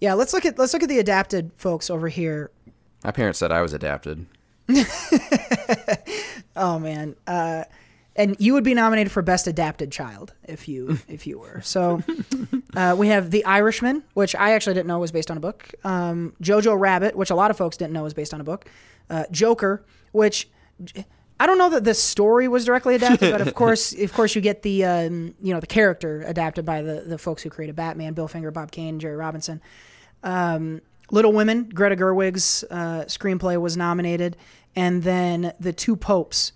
yeah. Let's look at let's look at the adapted folks over here. My parents said I was adapted. Oh man. Uh, and you would be nominated for best adapted child if you if you were. So uh, we have The Irishman, which I actually didn't know was based on a book. Um, Jojo Rabbit, which a lot of folks didn't know was based on a book. Uh, Joker, which I don't know that the story was directly adapted, but of course, of course, you get the um, you know the character adapted by the the folks who created Batman: Bill Finger, Bob Kane, Jerry Robinson. Um, Little Women, Greta Gerwig's uh, screenplay was nominated, and then The Two Popes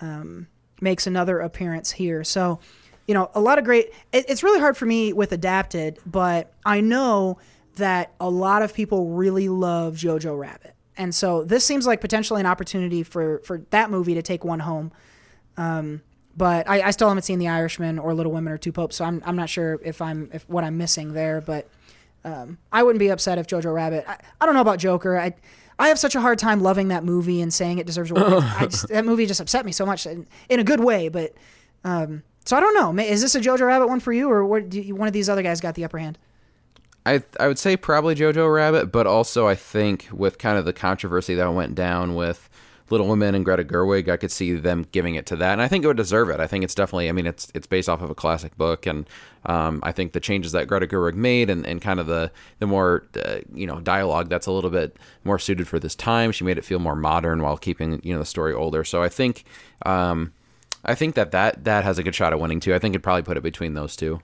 um, makes another appearance here. So you know, a lot of great. It, it's really hard for me with adapted, but I know that a lot of people really love Jojo Rabbit, and so this seems like potentially an opportunity for for that movie to take one home. Um, but I, I still haven't seen The Irishman or Little Women or Two Popes, so I'm I'm not sure if I'm if what I'm missing there, but. Um, I wouldn't be upset if Jojo Rabbit. I, I don't know about Joker. I I have such a hard time loving that movie and saying it deserves a just, that movie just upset me so much in, in a good way. But um, so I don't know. Is this a Jojo Rabbit one for you, or what? Do you, one of these other guys got the upper hand? I I would say probably Jojo Rabbit, but also I think with kind of the controversy that went down with Little Women and Greta Gerwig, I could see them giving it to that, and I think it would deserve it. I think it's definitely. I mean, it's it's based off of a classic book, and um, I think the changes that Greta Gerwig made, and, and kind of the the more uh, you know dialogue that's a little bit more suited for this time. She made it feel more modern while keeping you know the story older. So I think. Um, I think that, that that has a good shot at winning too. I think it'd probably put it between those two.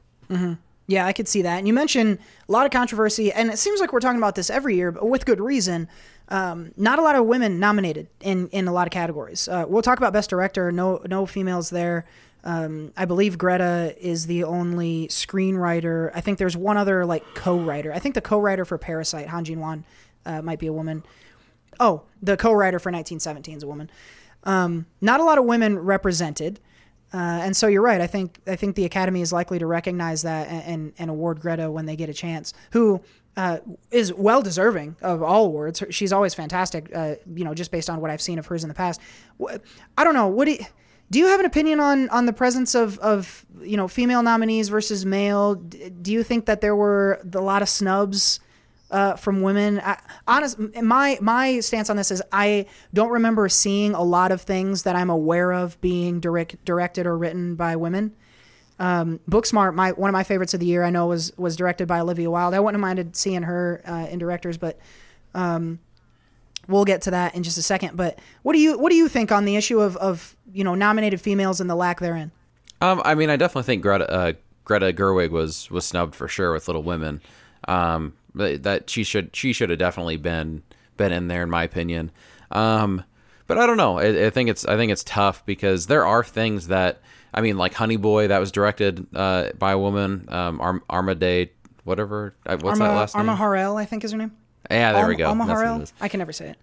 Yeah, I could see that. And you mentioned a lot of controversy, and it seems like we're talking about this every year, but with good reason. Um, not a lot of women nominated in, in a lot of categories. Uh, we'll talk about best director. No no females there. Um, I believe Greta is the only screenwriter. I think there's one other like co-writer. I think the co-writer for Parasite, Han Jin-won, uh, might be a woman. Oh, the co-writer for 1917 is a woman. Um, not a lot of women represented. Uh, and so you're right. I think I think the Academy is likely to recognize that and, and, award Greta when they get a chance, who uh, is well deserving of all awards. She's always fantastic, uh, you know, just based on what I've seen of hers in the past. I don't know. What do you, do you have an opinion on on the presence of of you know female nominees versus male? Do you think that there were a lot of snubs? Uh, from women. I, honest, my my stance on this is I don't remember seeing a lot of things that I'm aware of being direct, directed or written by women. Um, Booksmart, my one of my favorites of the year, I know was was directed by Olivia Wilde. I wouldn't have minded seeing her uh, in directors, but um, we'll get to that in just a second. But what do you what do you think on the issue of of you know nominated females and the lack therein? Um, I mean, I definitely think Greta uh, Greta Gerwig was was snubbed for sure with Little Women. Um, that she should she should have definitely been been in there in my opinion. Um, but I don't know. I, I think it's I think it's tough because there are things that I mean, like Honey Boy that was directed uh, by a woman. Um, Arm Armaday, whatever. uh, What's that Arma, last Arma name? Har'el, I think is her name. yeah, there we go. Alma That's what it Har'el. I can never say it.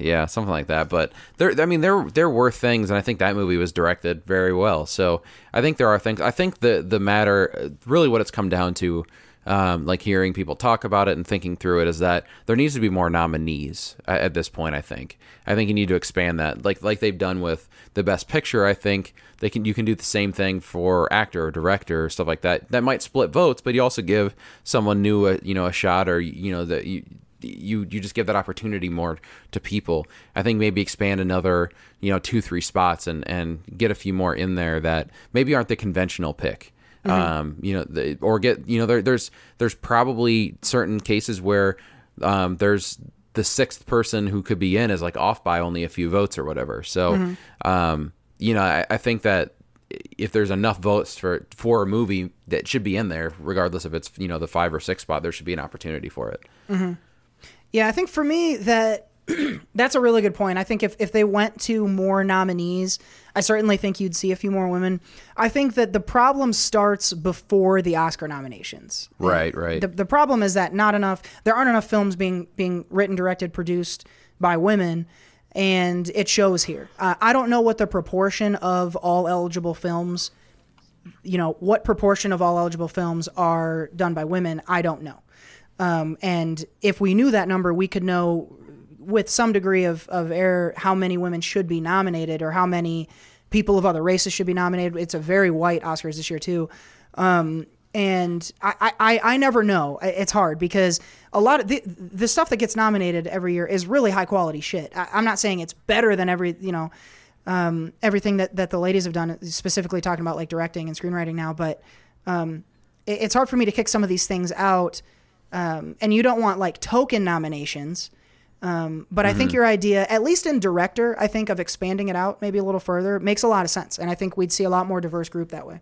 Yeah, something like that. But there, I mean, there there were things, and I think that movie was directed very well. So I think there are things. I think the the matter, really, what it's come down to, um, like hearing people talk about it and thinking through it, is that there needs to be more nominees at, this point. I think. I think you need to expand that, like like they've done with the Best Picture. I think they can you can do the same thing for actor or director or stuff like that. That might split votes, but you also give someone new a you know a shot, or you know that you you you just give that opportunity more to people. I think maybe expand another you know two three spots and and get a few more in there that maybe aren't the conventional pick. Um, you know, the, or get you know there, there's there's probably certain cases where um, there's the sixth person who could be in is like off by only a few votes or whatever. So um, you know I, I think that if there's enough votes for for a movie that should be in there, regardless if it's you know the five or six spot, there should be an opportunity for it. Yeah, I think for me that that's a really good point. I think if, if they went to more nominees, I certainly think you'd see a few more women. I think that the problem starts before the Oscar nominations. Right, right. The, the problem is that not enough there aren't enough films being being written, directed, produced by women and it shows here. Uh, I don't know what the proportion of all eligible films you know what proportion of all eligible films are done by women i don't know um, and if we knew that number we could know with some degree of, of error how many women should be nominated or how many people of other races should be nominated it's a very white oscars this year too um, and I, I, I never know it's hard because a lot of the, the stuff that gets nominated every year is really high quality shit I, i'm not saying it's better than every you know um, everything that, that the ladies have done, specifically talking about like directing and screenwriting now. But um, it, it's hard for me to kick some of these things out. Um, and you don't want like token nominations. Um, but I think your idea, at least in director, I think of expanding it out maybe a little further makes a lot of sense. And I think we'd see a lot more diverse group that way.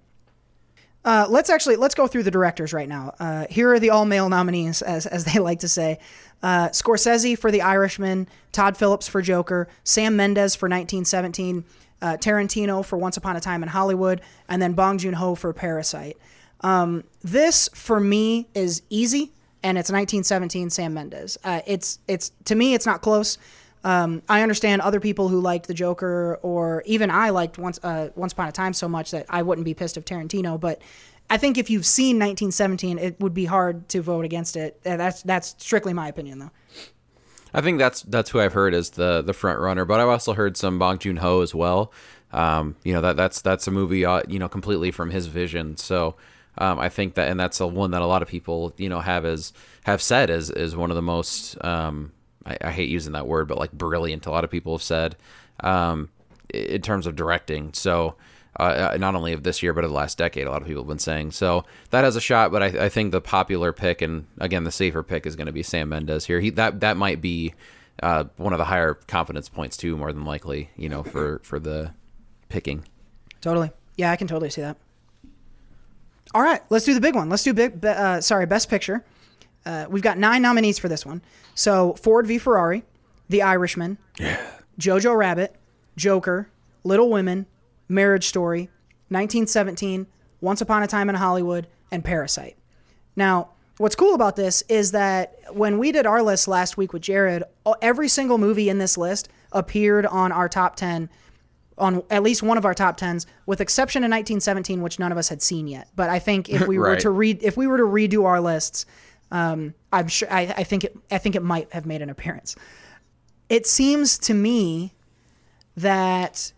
Uh, let's actually let's go through the directors right now. Uh, here are the all male nominees, as as they like to say: uh, Scorsese for The Irishman, Todd Phillips for Joker, Sam Mendes for 1917, uh, Tarantino for Once Upon a Time in Hollywood, and then Bong Joon Ho for Parasite. Um, this for me is easy, and it's 1917 Sam Mendes. Uh, it's it's to me it's not close. Um, I understand other people who liked the Joker, or even I liked Once uh, Once Upon a Time so much that I wouldn't be pissed if Tarantino. But I think if you've seen 1917, it would be hard to vote against it. Uh, That's that's strictly my opinion, though. I think that's that's who I've heard as the the front runner, but I've also heard some Bong Joon Ho as well. Um, you know that that's that's a movie uh, you know completely from his vision. So um, I think that and that's the one that a lot of people you know have as have said is is one of the most um, I, I hate using that word, but like brilliant. A lot of people have said um, in terms of directing. So. Uh, uh, not only of this year, but of the last decade, a lot of people have been saying. So that has a shot, but I, I think the popular pick and again the safer pick is going to be Sam Mendes here. He that that might be uh, one of the higher confidence points too, more than likely, you know, for for the picking. Totally. Yeah, I can totally see that. All right, let's do the big one. Let's do big. Uh, sorry, best picture. Uh, we've got nine nominees for this one. So Ford v Ferrari, The Irishman, Jojo Rabbit, Joker, Little Women, Marriage Story, 1917, Once Upon a Time in Hollywood, and Parasite. Now, what's cool about this is that when we did our list last week with Jared, every single movie in this list appeared on our top 10 on at least one of our top 10s with exception of 1917 which none of us had seen yet. But i think if we were to read if we were to redo our lists um, i'm sure I, I think it i think it might have made an appearance. It seems to me that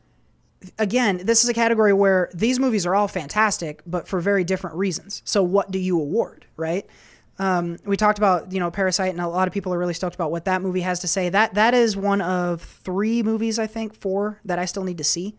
again this is a category where these movies are all fantastic but for very different reasons. So what do you award right um, we talked about you know Parasite, and a lot of people are really stoked about what that movie has to say. That that is one of three movies, I think, four that I still need to see.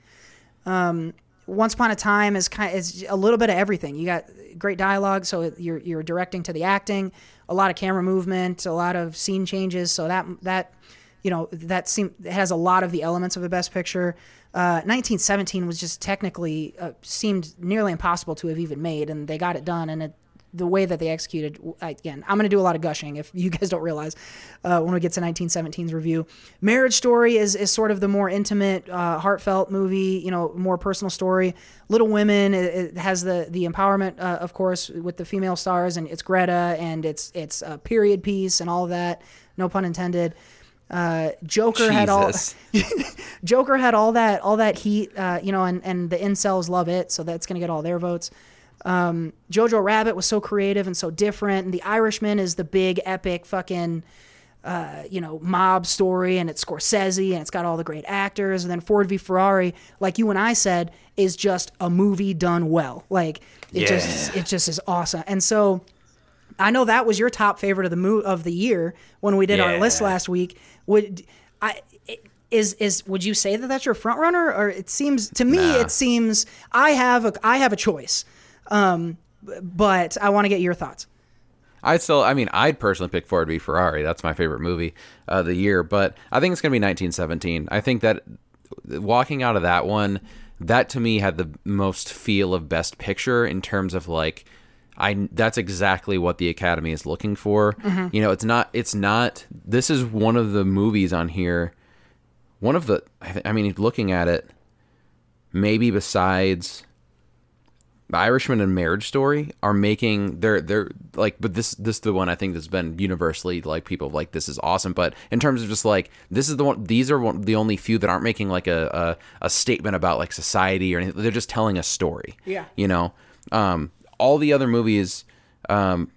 Um, Once Upon a Time is kind is a little bit of everything. You got great dialogue, so you're you're directing to the acting, a lot of camera movement, a lot of scene changes. So that that you know that seem has a lot of the elements of a best picture. Uh, 1917 was just technically uh, seemed nearly impossible to have even made, and they got it done, and it the way that they executed again i'm going to do a lot of gushing if you guys don't realize uh, when we get to 1917's review. Marriage story is, is sort of the more intimate uh, heartfelt movie you know more personal story. Little women it, it has the the empowerment uh, of course with the female stars and it's greta and it's it's a period piece and all of that no pun intended. Uh, Joker had all Joker had all that all that heat, uh, you know, and, and the incels love it, so that's gonna get all their votes. Um, Jojo Rabbit was so creative and so different, and The Irishman is the big epic fucking uh, you know mob story, and it's Scorsese and it's got all the great actors, and then Ford v Ferrari, like you and I said, is just a movie done well. Like it just it just is awesome, and so. I know that was your top favorite of the mo- of the year when we did our list last week. Would I is is would you say that that's your front runner or it seems to me Nah. it seems I have a I have a choice. Um but I want to get your thoughts. I'd still, I mean, I'd personally pick Ford v Ferrari. That's my favorite movie of the year, but I think it's going to be 1917. I think that walking out of that one, that to me had the most feel of Best Picture in terms of like, I that's exactly what the Academy is looking for. You know, it's not, it's not. This is one of the movies on here. One of the, I mean, looking at it, maybe besides the Irishman and Marriage Story are making they're they're like but this this is the one I think that's been universally like people like this is awesome. But in terms of just like this is the one these are one, the only few that aren't making like a, a a statement about like society or anything. They're just telling a story Yeah. you know? Um all the other movies um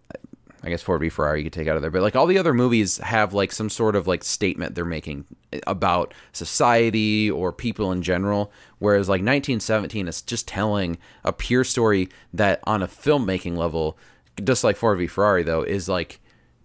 I guess Ford v Ferrari you could take out of there, but like all the other movies have like some sort of like statement they're making about society or people in general. Whereas like 1917 is just telling a pure story that on a filmmaking level, just like Ford v Ferrari though, is like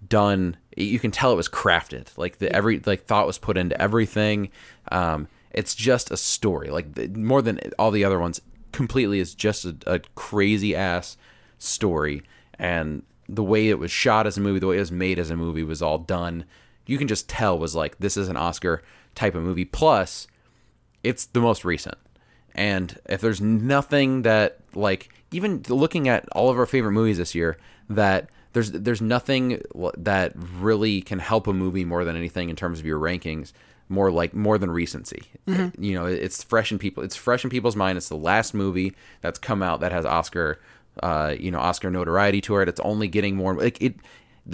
done. You can tell it was crafted. Like the every like thought was put into everything. Um, it's just a story. Like the, more than all the other ones, completely is just a, a crazy ass story and the way it was shot as a movie, the way it was made as a movie was all done. You can just tell was like this is an Oscar type of movie. Plus, it's the most recent. And if there's nothing that like even looking at all of our favorite movies this year that there's there's nothing that really can help a movie more than anything in terms of your rankings more like more than recency. Mm-hmm. You know, it's fresh in people. It's fresh in people's mind. It's the last movie that's come out that has Oscar, uh, you know, Oscar notoriety to it. It's only getting more like it.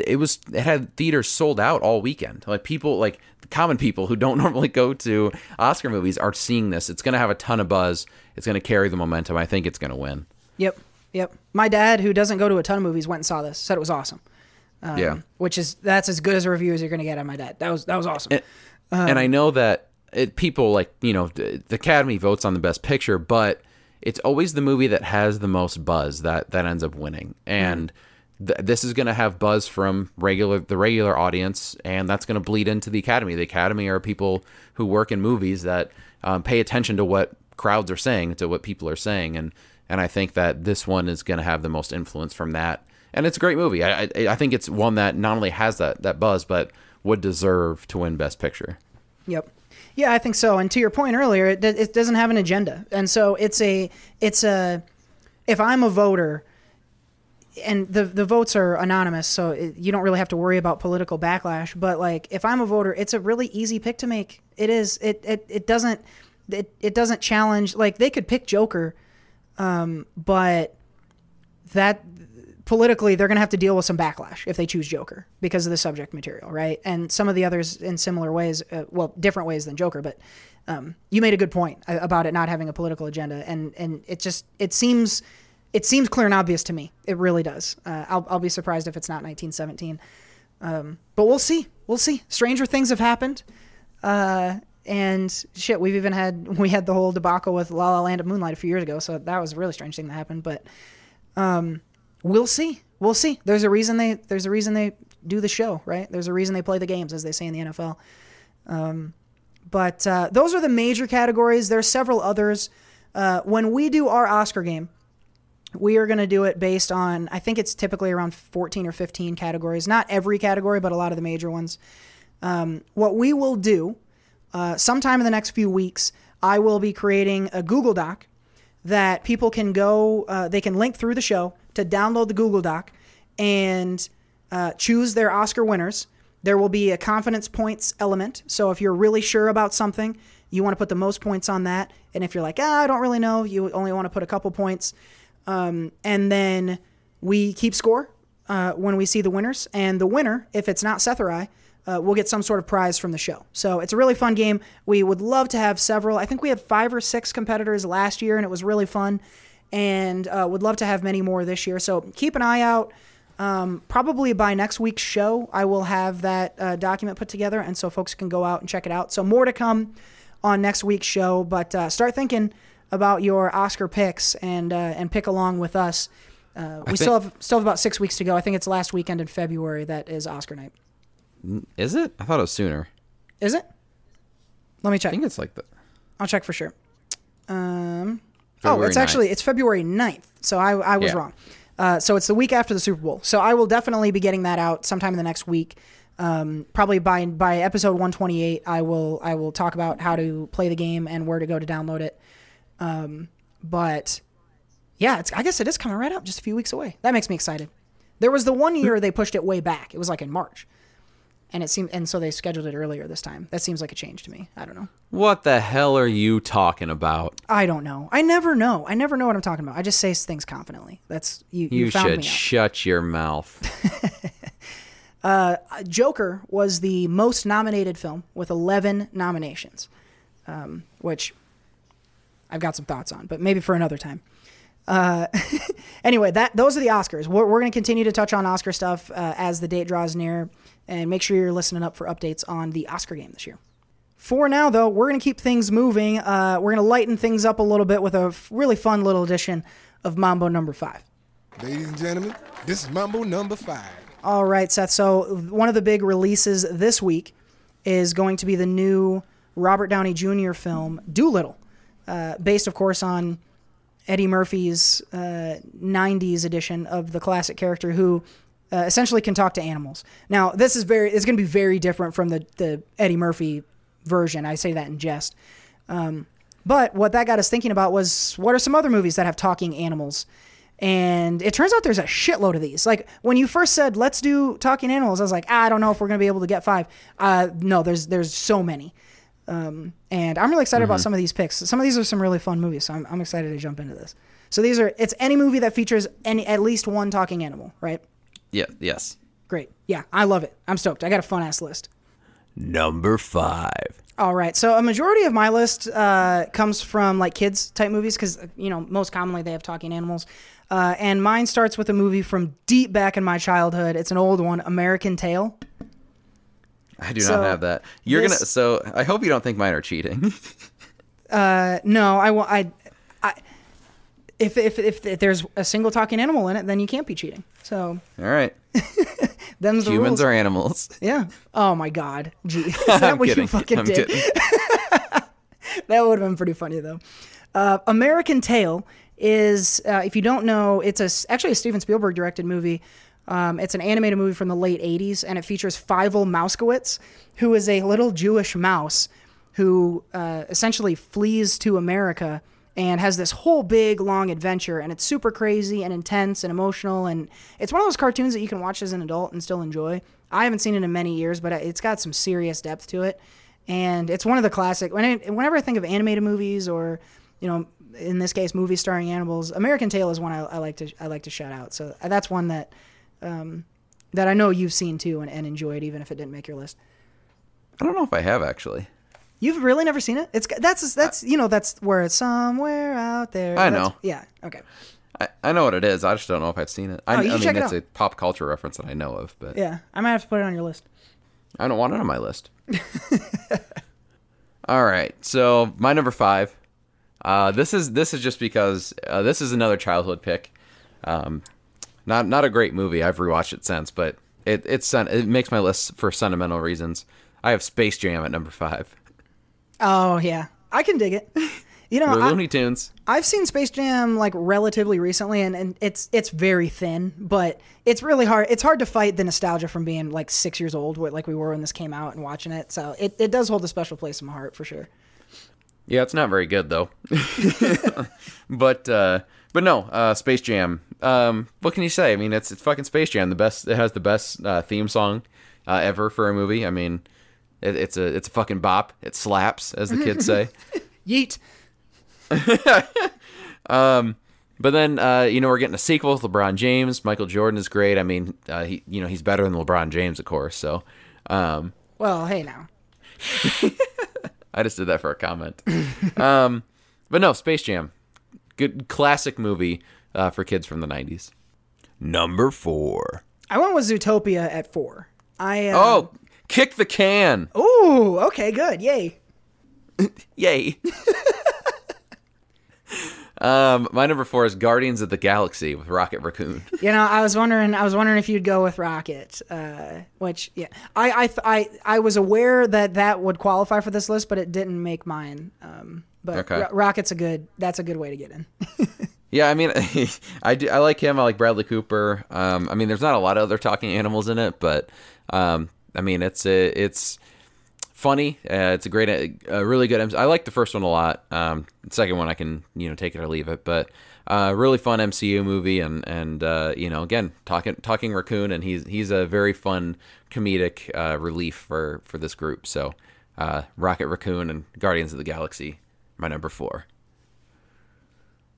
It was it had theaters sold out all weekend. Like people, like the common people who don't normally go to Oscar movies are seeing this. It's going to have a ton of buzz. It's going to carry the momentum. I think it's going to win. Yep, yep. My dad, who doesn't go to a ton of movies, went and saw this. Said it was awesome. Um, yeah. which is that's as good as a review as you're gonna get on my dad. That was that was awesome. and I know that it, people like you know the Academy votes on the best picture, but it's always the movie that has the most buzz that that ends up winning. And th- this is going to have buzz from regular the regular audience, and that's going to bleed into the Academy. The Academy are people who work in movies that um, pay attention to what crowds are saying, to what people are saying, and and I think that this one is going to have the most influence from that. And it's a great movie. I, I I think it's one that not only has that that buzz, but would deserve to win Best Picture. Yep. Yeah, I think so. And to your point earlier, it, it doesn't have an agenda, and so it's a it's a if I'm a voter, and the the votes are anonymous, so it, you don't really have to worry about political backlash. But like, if I'm a voter, it's a really easy pick to make. It is. It it, it doesn't it, it doesn't challenge. Like they could pick Joker, um, but that politically they're going to have to deal with some backlash if they choose Joker because of the subject material, right? And some of the others in similar ways, uh, well, different ways than Joker. But um, you made a good point uh, about it not having a political agenda, and and it just it seems it seems clear and obvious to me. It really does. Uh, I'll I'll be surprised if it's not 1917. Um, but we'll see. We'll see. Stranger things have happened. Uh, and shit, we've even had we had the whole debacle with La La Land of Moonlight a few years ago, so that was a really strange thing that happened. But um, we'll see. We'll see. There's a reason they there's a reason they do the show, right? There's a reason they play the games, as they say in the NFL. Um, but uh, those are the major categories. There's several others. Uh, when we do our Oscar game, we are going to do it based on I think it's typically around 14 or 15 categories. Not every category, but a lot of the major ones. Um, what we will do uh, sometime in the next few weeks, I will be creating a Google Doc that people can go, uh, they can link through the show to download the Google Doc and uh, choose their Oscar winners. There will be a confidence points element. So if you're really sure about something, you want to put the most points on that. And if you're like, ah, I don't really know, you only want to put a couple points. Um, and then we keep score uh, when we see the winners. And the winner, if it's not Seth or I, uh, will get some sort of prize from the show. So it's a really fun game. We would love to have several. I think we had five or six competitors last year, and it was really fun. And uh, would love to have many more this year. So keep an eye out. Um, probably by next week's show, I will have that uh, document put together, and so folks can go out and check it out. So more to come on next week's show, but uh, start thinking about your Oscar picks and uh, and pick along with us. Uh, we think- still have still have about six weeks to go. I think it's last weekend in February that is Oscar night. Is it? I thought it was sooner. Is it? Let me check. I think it's like the. I'll check for sure. Um, oh, February it's actually it's February 9th. So I, I was Yeah. wrong. Uh, so it's the week after the Super Bowl. So I will definitely be getting that out sometime in the next week. Um, probably by by episode 128, I will I will talk about how to play the game and where to go to download it. Um, but yeah, it's I guess it is coming right up, just a few weeks away. That makes me excited. There was the one year they pushed it way back. It was like in March, and it seemed and so they scheduled it earlier this time. That seems like a change to me. I don't know. What the hell are you talking about? I don't know. I never know. I never know what I'm talking about. I just say things confidently. That's you. You, You should shut your mouth. Joker was the most nominated film with 11 nominations, um, which I've got some thoughts on, but maybe for another time. Uh, anyway, that those are the Oscars. We're, we're going to continue to touch on Oscar stuff uh, as the date draws near, and make sure you're listening up for updates on the Oscar game this year. For now, though, we're going to keep things moving. Uh, we're going to lighten things up a little bit with a really fun little edition of Mambo Number Five. Ladies and gentlemen, this is Mambo number five. All right, Seth. So one of the big releases this week is going to be the new Robert Downey Jr. film Dolittle, uh, based, of course, on Eddie Murphy's uh, '90s edition of the classic character who uh, essentially can talk to animals. Now, this is very it's going to be very different from the the Eddie Murphy version. I say that in jest. Um, but what that got us thinking about was what are some other movies that have talking animals? And it turns out there's a shitload of these. Like when you first said let's do talking animals, I was like, ah, I don't know if we're gonna be able to get five. Uh, no, there's there's so many. Um, and I'm really excited about some of these picks. Some of these are some really fun movies, so I'm, I'm excited to jump into this. So these are it's any movie that features any at least one talking animal, right? Yeah. Yes. Great. Yeah, I love it. I'm stoked. I got a fun ass list. Number five. All right. So a majority of my list uh, comes from like kids type movies because you know most commonly they have talking animals. Uh, and mine starts with a movie from deep back in my childhood. It's an old one, American Tail. I do So, not have that. You're this- gonna. So I hope you don't think mine are cheating. uh, No, I want I, I if, if if if there's a single talking animal in it, then you can't be cheating. So All right. them's the Humans rules. are animals. yeah. Oh my God. Gee, is that what kidding. you fucking I'm did? that would have been pretty funny though. Uh, American Tail is, uh, if you don't know, it's a actually a Steven Spielberg directed movie. Um, it's an animated movie from the late '80s, and it features Fievel Mousekewitz, who is a little Jewish mouse who uh, essentially flees to America and has this whole big long adventure, and it's super crazy and intense and emotional, and it's one of those cartoons that you can watch as an adult and still enjoy. I haven't seen it in many years, but it's got some serious depth to it and it's one of the classic. When I, whenever I think of animated movies, or you know, in this case, movies starring animals, American Tail is one I, I like to I like to shout out. So uh, that's one that um, that I know you've seen too and, and enjoyed, even if it didn't make your list. I don't know if I have actually. You've really never seen it? It's that's that's you know that's where it's somewhere out there. I That's- know. Yeah. Okay. I, I know what it is. I just don't know if I've seen it. I, Oh, you I mean, check it it's out. a pop culture reference that I know of, but Yeah. I might have to put it on your list. I don't want it on my list. All right, so my number five. Uh, this is this is just because uh, this is another childhood pick. Um, not not a great movie. I've rewatched it since, but it it's it makes my list for sentimental reasons. I have Space Jam at number five. Oh yeah, I can dig it. You know, I, Looney Tunes. I've seen Space Jam like relatively recently, and, and it's it's very thin, but it's really hard. It's hard to fight the nostalgia from being like six years old, like we were when this came out and watching it. So it, it does hold a special place in my heart for sure. Yeah, it's not very good though. but uh, but no, uh, Space Jam. Um, what can you say? I mean, it's it's fucking Space Jam. The best. It has the best uh, theme song uh, ever for a movie. I mean, it, it's a it's a fucking bop. It slaps, as the kids say. Yeet. But then uh, you know we're getting a sequel with LeBron James. Michael Jordan is great. I mean, uh, he you know he's better than LeBron James, of course. So um, Well, hey now. I just did that for a comment. um, but no, Space Jam, good classic movie uh, for kids from the '90s. Number four. I went with Zootopia at four. I uh, Oh, kick the can! Ooh, okay, good. Yay. Yay! um, my number four is Guardians of the Galaxy with Rocket Raccoon. You know, I was wondering. I was wondering if you'd go with Rocket, uh, which yeah, I I, th- I I was aware that that would qualify for this list, but it didn't make mine. Um, but Okay. Ro- Rocket's a good. That's a good way to get in. Yeah, I mean, I do. I like him. I like Bradley Cooper. Um, I mean, there's not a lot of other talking animals in it, but um, I mean, it's a, it's funny. Uh, it's a great, a, a really good. I like the first one a lot. Um, the second one, I can you know take it or leave it, but uh, really fun MCU movie, and and uh, you know, again, talking talking raccoon, and he's he's a very fun comedic uh, relief for for this group. So, uh, Rocket Raccoon and Guardians of the Galaxy, my number four.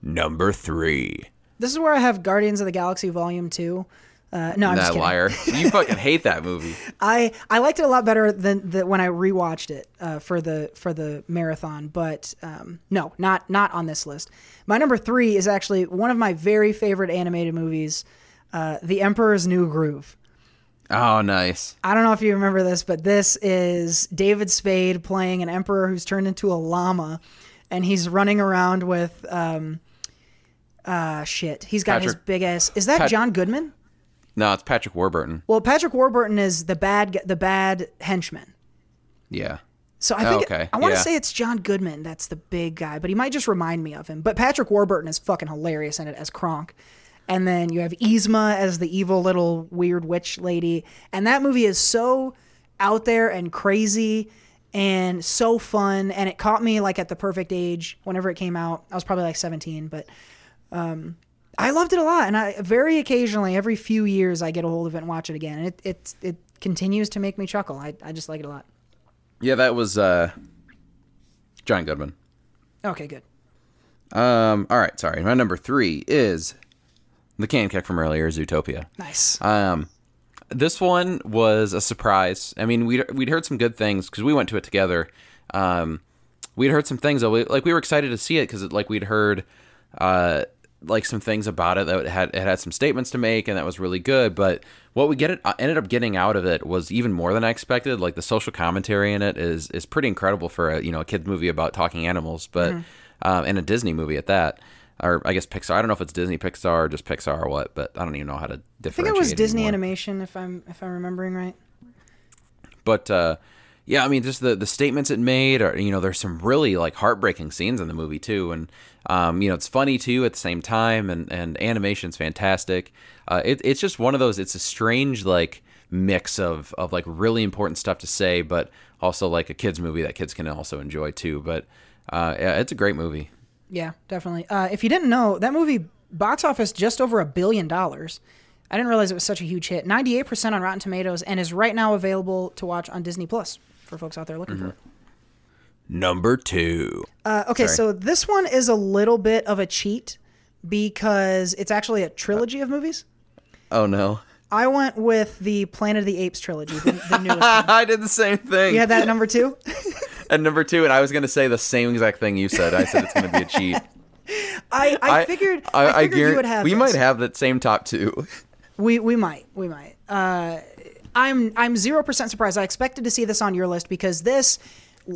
Number three. This is where I have Guardians of the Galaxy Volume Two. Uh, no, I'm just That kidding. liar. You fucking hate that movie. I I liked it a lot better than the, when I rewatched it uh, for the for the marathon. But um, no, not not on this list. My number three is actually one of my very favorite animated movies, uh, The Emperor's New Groove. Oh, nice. I don't know if you remember this, but this is David Spade playing an emperor who's turned into a llama, and he's running around with um, uh, shit. He's got his big ass. Is that Pat- John Goodman? No, it's Patrick Warburton. Well, Patrick Warburton is the bad the bad henchman. Yeah. So I think Okay, I want to yeah. say it's John Goodman. That's the big guy, but he might just remind me of him. But Patrick Warburton is fucking hilarious in it as Kronk. And then you have Yzma as the evil little weird witch lady. And that movie is so out there and crazy and so fun. And it caught me like at the perfect age whenever it came out. I was probably like 17, but um, I loved it a lot. And I very occasionally, every few years, I get a hold of it and watch it again. And it, it, it continues to make me chuckle. I, I just like it a lot. Yeah, that was uh John Goodman. Okay, good. Um, all right, sorry. My number three is the can kick from earlier, Zootopia. Nice. Um, this one was a surprise. I mean, we'd we'd heard some good things because we went to it together. Um, we'd heard some things. That we, like we were excited to see it because like we'd heard, uh, like some things about it that it had it had some statements to make and that was really good. But what we get it ended up getting out of it was even more than I expected. Like the social commentary in it is is pretty incredible for a you know a kids movie about talking animals, but um, and a Disney movie at that. Or I guess Pixar. I don't know if it's Disney, Pixar, or just Pixar or what, but I don't even know how to differentiate I think it was Disney anymore. Animation, if I'm if I'm remembering right. but uh yeah i mean just the the statements it made or you know there's some really like heartbreaking scenes in the movie too and um you know it's funny too at the same time and and animation's fantastic uh it, it's just one of those it's a strange like mix of of like really important stuff to say but also like a kids movie that kids can also enjoy too but uh yeah it's a great movie Yeah, definitely. Uh, if you didn't know, that movie box office just over a billion dollars. I didn't realize it was such a huge hit. Ninety eight percent on Rotten Tomatoes, and is right now available to watch on Disney Plus for folks out there looking for it. Number two Uh, okay, so this one is a little bit of a cheat because it's actually a trilogy of movies. oh no I went with the Planet of the Apes trilogy, the, the newest. i did the same thing You had that at number two. and number two and i was gonna say the same exact thing you said i said it's gonna be a cheat I, I, figured I, figured you would have. we this. might have that same top two We we might we might. Uh, I'm I'm zero percent surprised. I expected to see this on your list because this,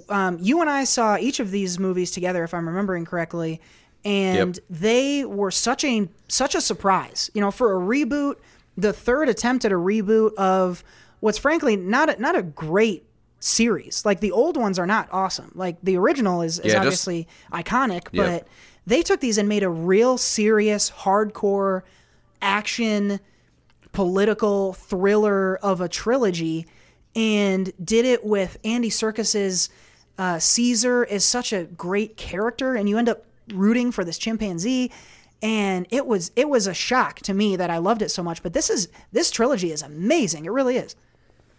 um, you and I saw each of these movies together, if I'm remembering correctly, and Yep. they were such a such a surprise. You know, for a reboot, the third attempt at a reboot of what's frankly not a, not a great series. Like the old ones are not awesome. Like the original is, is Yeah, just- obviously iconic, Yep. but they took these and made a real serious, hardcore action political thriller of a trilogy and did it with Andy Serkis's uh, Caesar is such a great character and you end up rooting for this chimpanzee and it was it was a shock to me that I loved it so much but this is this trilogy is amazing it really is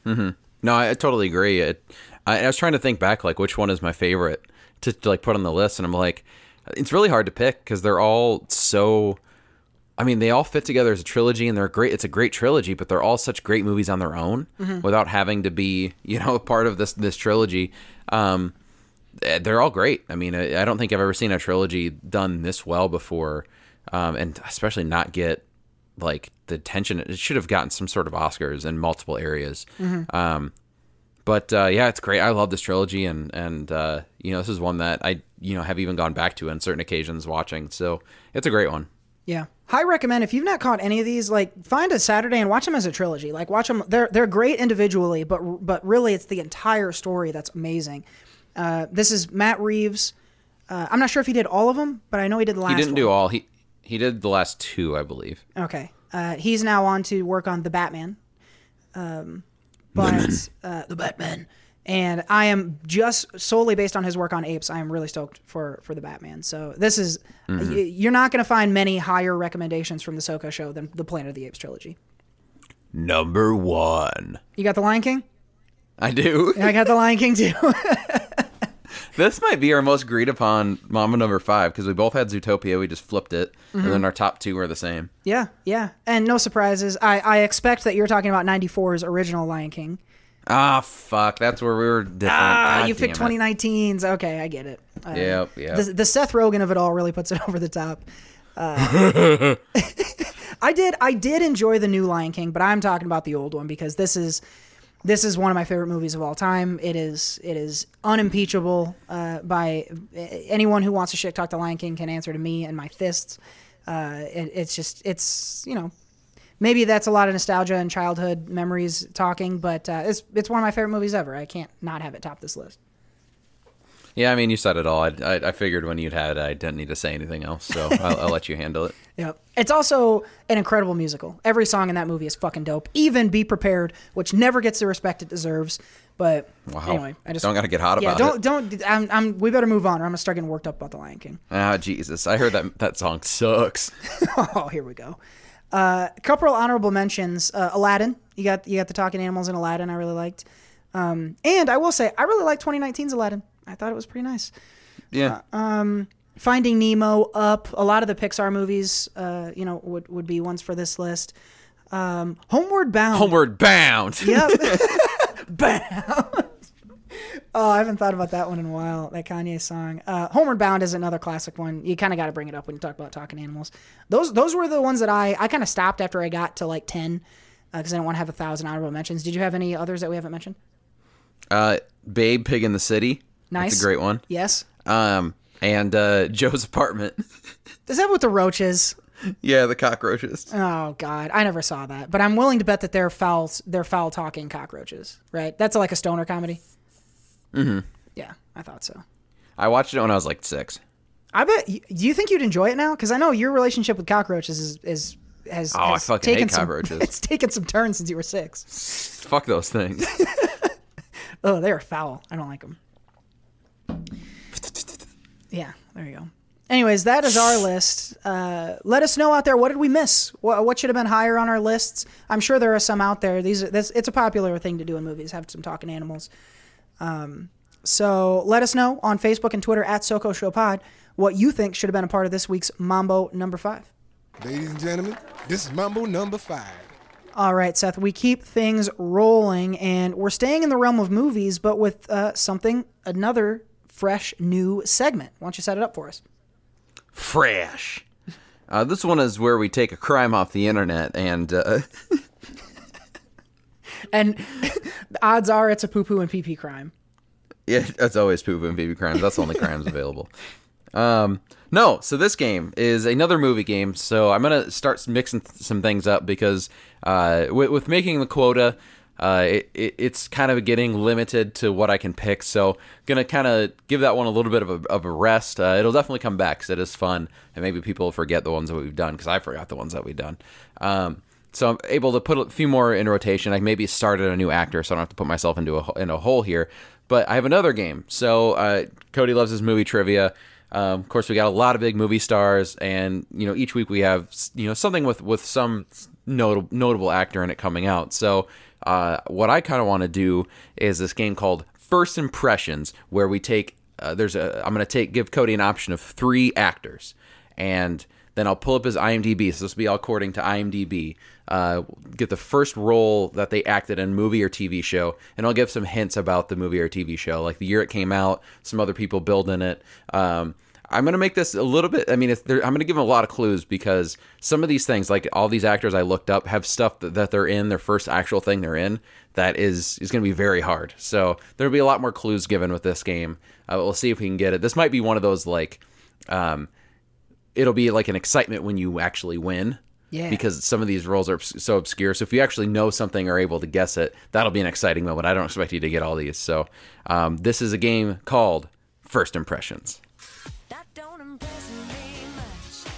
Mm-hmm. No, I, I totally agree. It, I, I was trying to think back, like which one is my favorite to, to like put on the list, and I'm like, it's really hard to pick because they're all so. I mean, they all fit together as a trilogy, and they're great. It's a great trilogy, but they're all such great movies on their own without having to be, you know, part of this this trilogy. Um, eh, they're all great. I mean, I, I don't think I've ever seen a trilogy done this well before, um, and especially not get like the attention it should have gotten some sort of Oscars in multiple areas. Um, but uh, yeah, it's great. I love this trilogy, and and uh, you know, this is one that I you know have even gone back to on certain occasions watching. So it's a great one. Yeah. High recommend if you've not caught any of these, like find a Saturday and watch them as a trilogy. Like watch them. They're they're great individually, but but really it's the entire story that's amazing. Uh, this is Matt Reeves. Uh, I'm not sure if he did all of them, but I know he did the last. He didn't one. do all. He he did the last two, I believe. Okay. Uh, he's now on to work on the Batman. Um, but uh, the Batman. And I am just solely based on his work on apes. I am really stoked for for the Batman. So this is mm-hmm. y- you're not going to find many higher recommendations from the Soko show than the Planet of the Apes trilogy. Number one. You got the Lion King? I do. I got the Lion King too. this might be our most agreed upon Mambo number five because we both had Zootopia. We just flipped it, and mm-hmm. then our top two are the same. yeah, yeah. And no surprises. I I expect that you're talking about 94's original Lion King. Ah, fuck. That's where we were different. Ah, God you picked it. 2019's. Okay, I get it. Uh, Yep, yep. The, the Seth Rogen of it all really puts it over the top. Uh, I did I did enjoy the new Lion King, but I'm talking about the old one because this is this is one of my favorite movies of all time. It is it is unimpeachable uh, by anyone who wants to shit talk the Lion King can answer to me and my fists. Uh, it, it's just it's you know maybe that's a lot of nostalgia and childhood memories talking, but uh, it's it's one of my favorite movies ever. I can't not have it top this list. Yeah, I mean, you said it all. I, I, I figured when you'd had it, I didn't need to say anything else, so I'll, I'll let you handle it. Yep. It's also an incredible musical. Every song in that movie is fucking dope. Even Be Prepared, which never gets the respect it deserves. But Wow. anyway, I just Don't gotta get hot yeah, about don't it. don't. I'm, I'm. We better move on, or I'm gonna start getting worked up about the Lion King. Ah, Jesus. I heard that that song sucks. Oh, here we go. Uh, a couple honorable mentions. Uh, Aladdin. You got you got the talking animals in Aladdin. I really liked. Um, and I will say, I really like 2019's Aladdin. I thought it was pretty nice. Yeah. Finding Nemo, Up, a lot of the Pixar movies, uh, you know, would would be ones for this list. Um, Homeward Bound. Homeward Bound. Yep. Bound. Oh, I haven't thought about that one in a while. That Kanye song. Uh, Homeward Bound is another classic one. You kind of got to bring it up when you talk about talking animals. Those those were the ones that I I kind of stopped after I got to like ten because I didn't want to have a thousand honorable mentions. Did you have any others that we haven't mentioned? Uh, Babe, Pig in the City. Nice. That's a great one. Yes. Um, and uh, Joe's apartment. Is that with the roaches? yeah, the cockroaches. Oh God, I never saw that, but I'm willing to bet that they're foul. They're foul talking cockroaches, right? That's like a stoner comedy. Mm-hmm. Yeah, I thought so. I watched it when I was like six. I bet. Do you think you'd enjoy it now? Because I know your relationship with cockroaches is is has. Oh, I has fucking hate taken some. It's taken some turns since you were six. Fuck those things. Oh, they are foul. I don't like them. Yeah, there you go. Anyways, that is our list. Uh, let us know out there what did we miss? What, what should have been higher on our lists? I'm sure there are some out there. These are this, it's a popular thing to do in movies. Have some talking animals. Um, so let us know on Facebook and Twitter at Soko Show Pod what you think should have been a part of this week's Mambo number five. Ladies and gentlemen, this is Mambo number five. All right, Seth, we keep things rolling, and we're staying in the realm of movies, but with uh, something, another fresh new segment. Why don't you set it up for us? Fresh. Uh, this one is where we take a crime off the internet and uh, And the odds are it's a poo poo and pee pee crime. Yeah, that's always poo poo and baby crimes. That's the only crimes available. Um, no, so this game is another movie game. So I'm gonna start mixing th- some things up because uh, with, with making the quota, uh, it, it, it's kind of getting limited to what I can pick. So gonna kind of give that one a little bit of a, of a rest. Uh, it'll definitely come back because it is fun, and maybe people forget the ones that we've done because I forgot the ones that we've done. Um, so I'm able to put a few more in rotation. I maybe started a new actor, so I don't have to put myself into a in a hole here. But I have another game. So uh, Cody loves his movie trivia. Um, of course, we got a lot of big movie stars, and you know each week we have you know something with with some notable notable actor in it coming out. So uh, what I kind of want to do is this game called First Impressions, where we take uh, there's a I'm going to take give Cody an option of three actors, and then I'll pull up his IMDb. So this will be all according to IMDb. Uh, get the first role that they acted in movie or TV show, and I'll give some hints about the movie or TV show, like the year it came out, some other people building it. Um, I'm gonna make this a little bit. I mean, I'm gonna give them a lot of clues because some of these things, like all these actors I looked up, have stuff that, that they're in their first actual thing they're in that is is gonna be very hard. So there'll be a lot more clues given with this game. Uh, we'll see if we can get it. This might be one of those like. Um, it'll be like an excitement when you actually win. Yeah. Because some of these roles are so obscure. So if you actually know something or are able to guess it, that'll be an exciting moment. I don't expect you to get all these. So um, this is a game called First Impressions. That don't impress me much.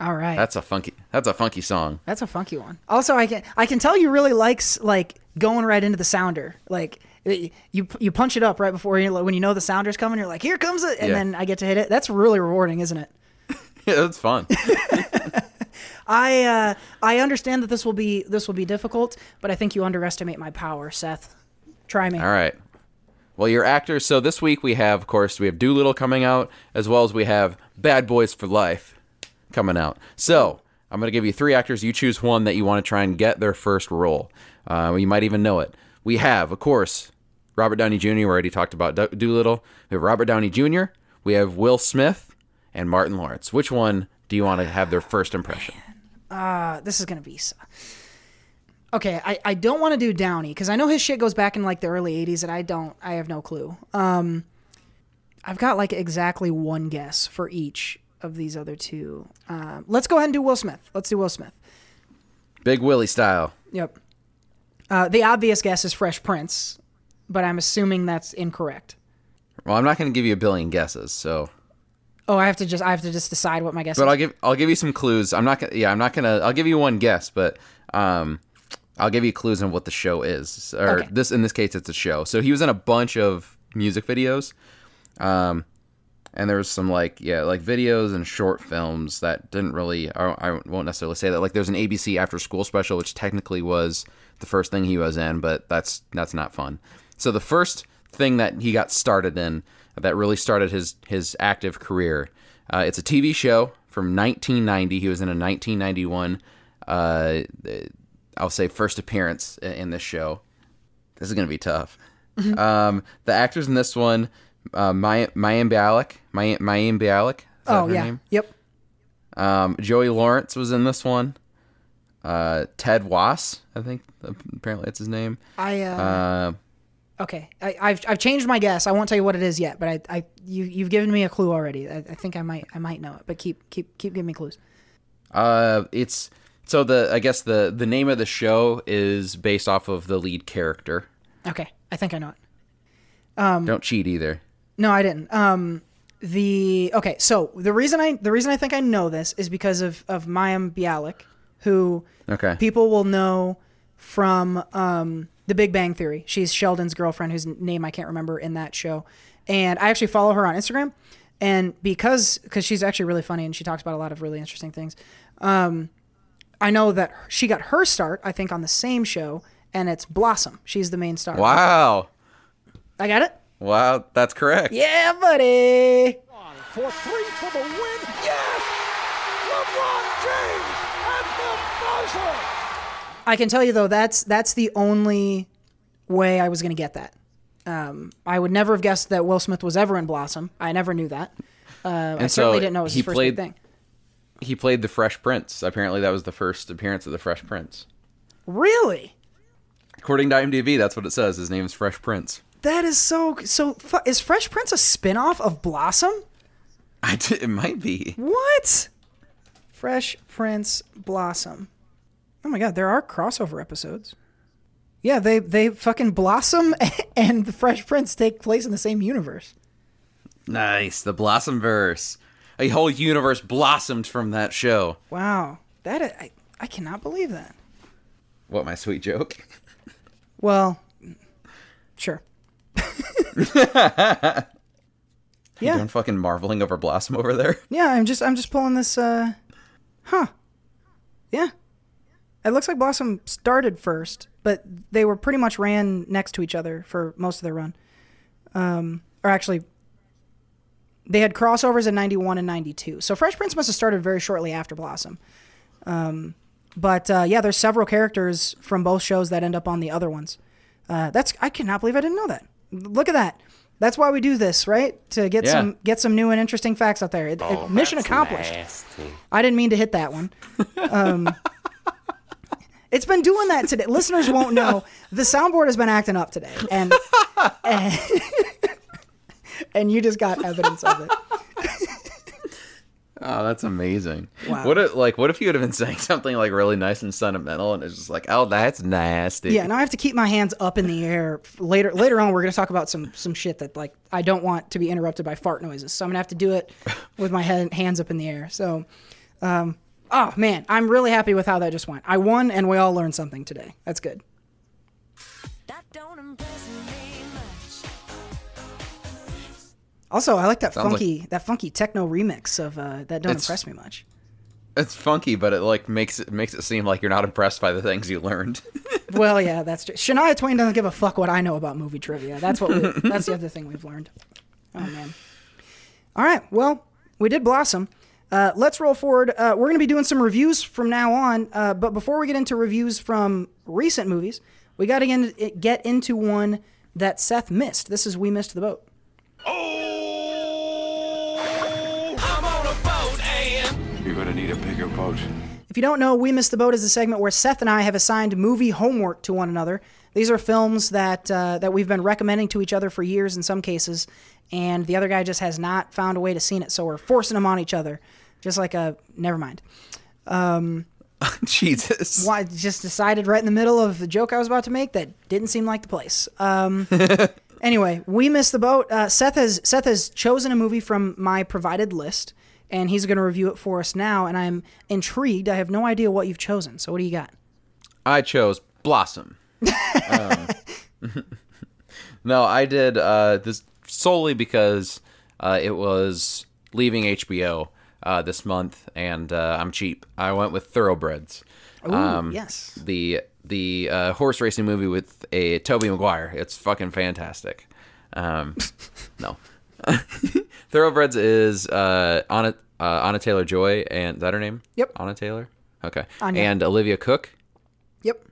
All right. That's a funky. That's a funky song. That's a funky one. Also, I can I can tell you really likes like going right into the sounder. Like it- you you punch it up right before you when you know the sounder's coming. You're like, here comes it, and Yeah. then I get to hit it. That's really rewarding, isn't it? Yeah, that's fun. I uh, I understand that this will be this will be difficult, but I think you underestimate my power, Seth. Try me. all right. Well, your actors. So this week we have, of course, we have Dolittle coming out, as well as we have Bad Boys for Life coming out. So I'm going to give you three actors. You choose one that you want to try and get their first role. Uh, you might even know it. We have, of course, Robert Downey Jr. We already talked about Do- Dolittle. We have Robert Downey Jr. We have Will Smith and Martin Lawrence. Which one do you want to have their first impression? Uh, this is gonna be. s- Okay, I, I don't want to do Downey because I know his shit goes back in like the early '80s, and I don't. I have no clue. Um, I've got like exactly one guess for each of these other two. Um, let's go ahead and do Will Smith. Let's do Will Smith. Big Willie style. Yep. Uh, the obvious guess is Fresh Prince, but I'm assuming that's incorrect. Well, I'm not going to give you a billion guesses, so Oh, I have to just I have to just decide what my guess is. But is. I'll give I'll give you some clues. I'm not gonna yeah I'm not gonna I'll give you one guess, but um I'll give you clues on what the show is. Or Okay. this in this case it's a show. So he was in a bunch of music videos. Um and there was some like yeah like videos and short films that didn't really I, I won't necessarily say that like there's an ABC after school special which technically was the first thing he was in but that's that's not fun so the first thing that he got started in that really started his his active career. Uh, it's a TV show from 1990. He was in a 1991, uh, I'll say, first appearance in, this show. This is gonna be tough. Um, the actors in this one, uh, Mayim Bialik, Mayim Mayim Bialik. Is that Oh her yeah. name? Yep. Um, Joey Lawrence was in this one. Uh, Ted Wass, I think apparently that's his name. I uh, Uh, okay. I, I've I've changed my guess. I won't tell you what it is yet, but I, I you you've given me a clue already. I, I think I might I might know it, but keep keep keep giving me clues. uh, it's so the I guess the the name of the show is based off of the lead character. Okay, I think I know it. Don't cheat either. No, I didn't. Um, the okay, so the reason I the reason I think I know this is because of of Mayim Bialik, who Okay. people will know from um, The Big Bang Theory. She's Sheldon's girlfriend, whose name I can't remember in that show, and I actually follow her on Instagram, and because because she's actually really funny and she talks about a lot of really interesting things. Um, I know that she got her start, I think, on the same show, and it's Blossom. She's the main star. Wow. I got it. Wow, that's correct. Yeah, buddy. For three for the win. Yes! LeBron James at the buzzer. I can tell you though that's that's the only way I was going to get that. Um, I would never have guessed that Will Smith was ever in Blossom. I never knew that. Uh, I And certainly so didn't know it was he his first played- big thing. He played the Fresh Prince. Apparently, that was the first appearance of the Fresh Prince. Really? According to IMDb, that's what it says. His name is Fresh Prince. That is so so. Is Fresh Prince a spinoff of Blossom? I it might be. What? Fresh Prince Blossom. Oh my god, there are crossover episodes. Yeah, they they fucking Blossom and the Fresh Prince take place in the same universe. Nice. The Blossom verse. A whole universe blossomed from that show. Wow, that I, I, cannot believe that. What my sweet joke. Well, sure. yeah. You doing fucking marveling over Blossom over there? yeah. I'm just I'm just pulling this. uh Huh. Yeah. It looks like Blossom started first, but they were pretty much ran next to each other for most of their run. Um, or actually, they had crossovers in '91 and '92. So Fresh Prince must have started very shortly after Blossom. Um, but uh, yeah, there's several characters from both shows that end up on the other ones. Uh, that's I cannot believe I didn't know that. Look at that. That's why we do this, right? To get Yeah. some get some new and interesting facts out there. It, it- mission accomplished. nasty. I didn't mean to hit that one. Um, it's been doing that today. Listeners won't know the soundboard has been acting up today, and and, and you just got evidence of it. Oh, that's amazing. Wow. What if, like what if you would have been saying something like really nice and sentimental and it's just like, oh, that's nasty. Yeah, now I have to keep my hands up in the air. Later, later on, we're gonna talk about some some shit that like I don't want to be interrupted by fart noises, so I'm gonna have to do it with my head, hands up in the air. So, um, oh man, I'm really happy with how that just went. I won, and we all learned something today. That's good. That don't impress me much. Also, I like that Sounds like- funky that funky techno remix of uh, that. Don't impress me much. It's funky, but it like makes it makes it seem like you're not impressed by the things you learned. Well, yeah, that's true. Shania Twain doesn't give a fuck what I know about movie trivia. That's what. We, that's the other thing we've learned. Oh man. All right. Well, we did blossom. Uh, let's roll forward. Uh, we're going to be doing some reviews from now on. Uh, but before we get into reviews from recent movies, we got to get into one that Seth missed. This is We Missed the Boat. Oh! I'm on a boat and You're gonna need a bigger boat. If you don't know, We Missed the Boat is a segment where Seth and I have assigned movie homework to one another. These are films that uh, that we've been recommending to each other for years in some cases, and the other guy just has not found a way to see it, so we're forcing them on each other. Just like a never mind. Jesus. Why just decided right in the middle of the joke I was about to make that didn't seem like the place. Um, anyway, we missed the boat. Uh, Seth has Seth has chosen a movie from my provided list, and he's going to review it for us now. And I'm intrigued. I have no idea what you've chosen. So what do you got? I chose Blossom. Um, no, I did uh, this solely because uh, it was leaving HBO uh, this month, and uh, I'm cheap. I went with Thoroughbreds. Ooh, yes. The the uh, horse racing movie with a Tobey Maguire. It's fucking fantastic. Um, no. Thoroughbreds is uh, Anna uh, Anna Taylor Joy and is that her name? Yep. Anna Taylor. Okay. Anya. And Olivia Cooke. Yep.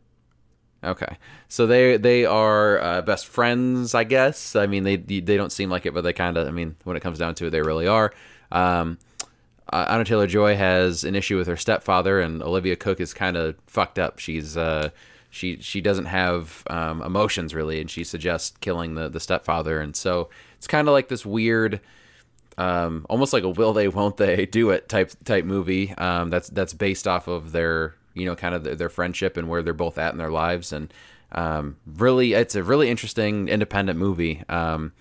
Okay, so they they are uh, best friends, I guess. I mean, they they don't seem like it, but they kind of. I mean, when it comes down to it, they really are. Um, uh, Anna Taylor Joy has an issue with her stepfather, and Olivia Cooke is kind of fucked up. She's uh, she she doesn't have um, emotions really, and she suggests killing the the stepfather, and so it's kind of like this weird um, almost like a will they won't they do it type type movie um, that's that's based off of their you know kind of their, their friendship and where they're both at in their lives. And um, really it's a really interesting independent movie. Um,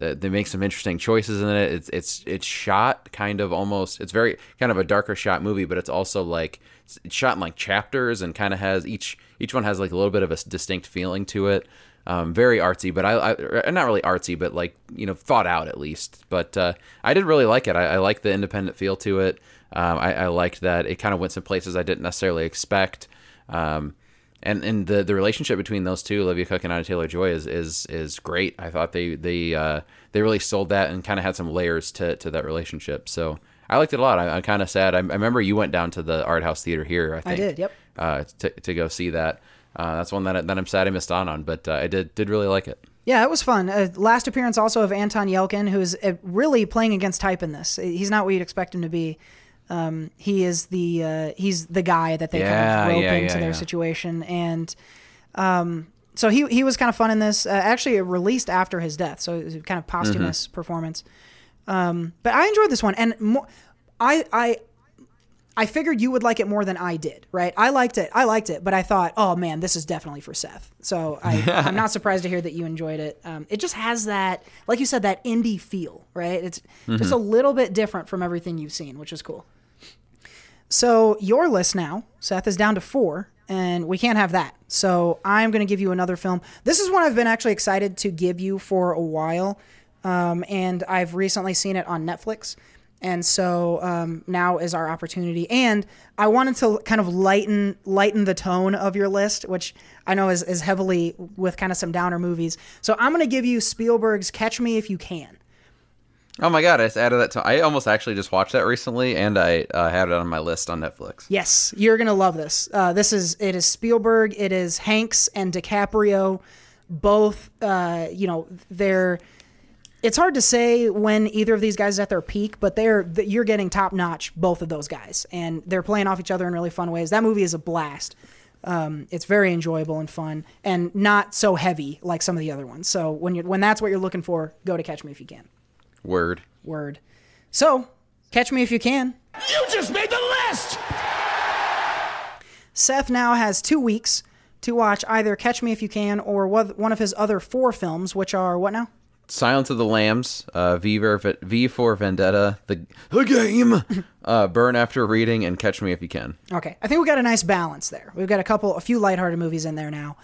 uh, they make some interesting choices in it it's it's it's shot kind of almost it's very kind of a darker shot movie but it's also like it's shot in like chapters and kind of has each each one has like a little bit of a distinct feeling to it um, very artsy, but I, I not really artsy, but like you know thought out at least. But uh, I did really like it. I, I like the independent feel to it. Um, I, I liked that it kind of went some places I didn't necessarily expect. Um, and and the the relationship between those two, Olivia Cooke and Anna Taylor Joy, is is is great. I thought they they uh, they really sold that and kind of had some layers to to that relationship. So I liked it a lot. I, I'm kind of sad. I, I remember you went down to the art house theater here. I think did, yep. Uh, to to go see that. Uh, that's one that, I, that I'm sad I missed on on, but uh, I did did really like it. Yeah, it was fun. Uh, last appearance also of Anton Yelchin, who's uh, really playing against type in this. He's not what you'd expect him to be. Um, he is the uh, he's the guy that they Yeah, kind of rope yeah, into yeah, their situation, and um, so he he was kind of fun in this. Uh, actually, it released after his death, so it was kind of posthumous Mm-hmm. performance. Um, but I enjoyed this one, and mo- I I I figured you would like it more than I did, right? I liked it. I liked it, but I thought, oh man, this is definitely for Seth. So I, I'm not surprised to hear that you enjoyed it. Um, it just has that, like you said, that indie feel, right? It's just a little bit different from everything you've seen, which is cool. So your list now, Seth, is down to four, and we can't have that. So I'm going to give you another film. This is one I've been actually excited to give you for a while, um, and I've recently seen it on Netflix. And so um, now is our opportunity, and I wanted to kind of lighten lighten the tone of your list, which I know is, is heavily with kind of some downer movies. So I'm going to give you Spielberg's Catch Me If You Can. Oh my god, I just added that to. I almost actually just watched that recently, and I uh, had it on my list on Netflix. Yes, you're gonna love this. Uh, this is it is Spielberg, it is Hanks and DiCaprio, both. Uh, you know, they're. It's hard to say when either of these guys is at their peak, but they're you're getting top notch both of those guys, and they're playing off each other in really fun ways. That movie is a blast. Um, it's very enjoyable and fun, and not so heavy like some of the other ones. So when you when that's what you're looking for, go to Catch Me If You Can. Word. Word. So, Catch Me If You Can. You just made the list! Seth now has two weeks to watch either Catch Me If You Can or one of his other four films, which are what now? Silence of the Lambs, uh, V, for, v for Vendetta, the, the game, uh, Burn After Reading, and Catch Me If You Can. Okay, I think we got a nice balance there. We've got a couple, a few lighthearted movies in there now,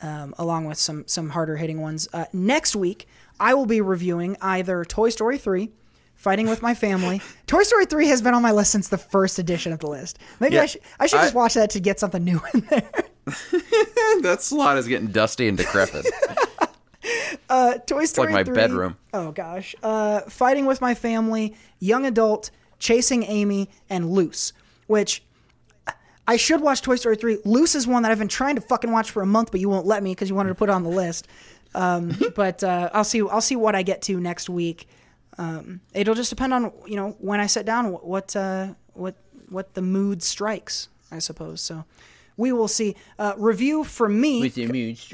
um, along with some some harder hitting ones. Uh, next week, I will be reviewing either Toy Story three, Fighting with My Family. Toy Story three has been on my list since the first edition of the list. Maybe Yeah, I should I should just I- watch that to get something new in there. that slot is getting dusty and decrepit. Toy Story it's like my 3 bedroom. Oh gosh. Uh, Fighting with My Family, Young Adult, Chasing Amy, and Luce, which I should watch Toy Story 3. Luce is one that I've been trying to fucking watch for a month, but you won't let me because you wanted to put it on the list. Um, but uh, I'll see. I'll see what I get to next week. Um, it'll just depend on you know when I sit down, what what uh, what what the mood strikes, I suppose. So we will see. Uh, review from me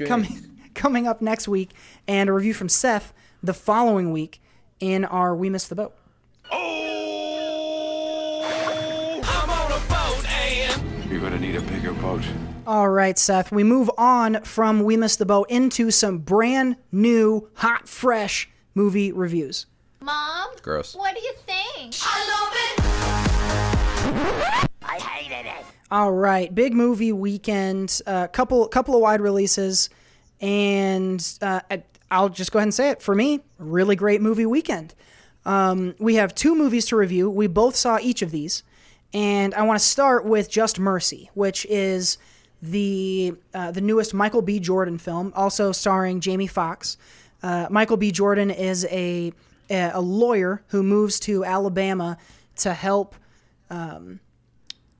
coming coming up next week, and a review from Seth the following week in our We Missed the Boat. Oh, I'm on a boat and You're gonna need a bigger boat. All right, Seth. We move on from We Missed the Boat into some brand new, hot, fresh movie reviews. Mom? Gross. What do you think? I love it! I hated it. All right, big movie weekend. A uh, couple couple of wide releases, and uh, I- I'll just go ahead and say it. For me, really great movie weekend. Um, we have two movies to review. We both saw each of these, and I want to start with Just Mercy, which is the uh, the newest Michael B. Jordan film, also starring Jamie Foxx. Uh, Michael B. Jordan is a a a lawyer who moves to Alabama to help um,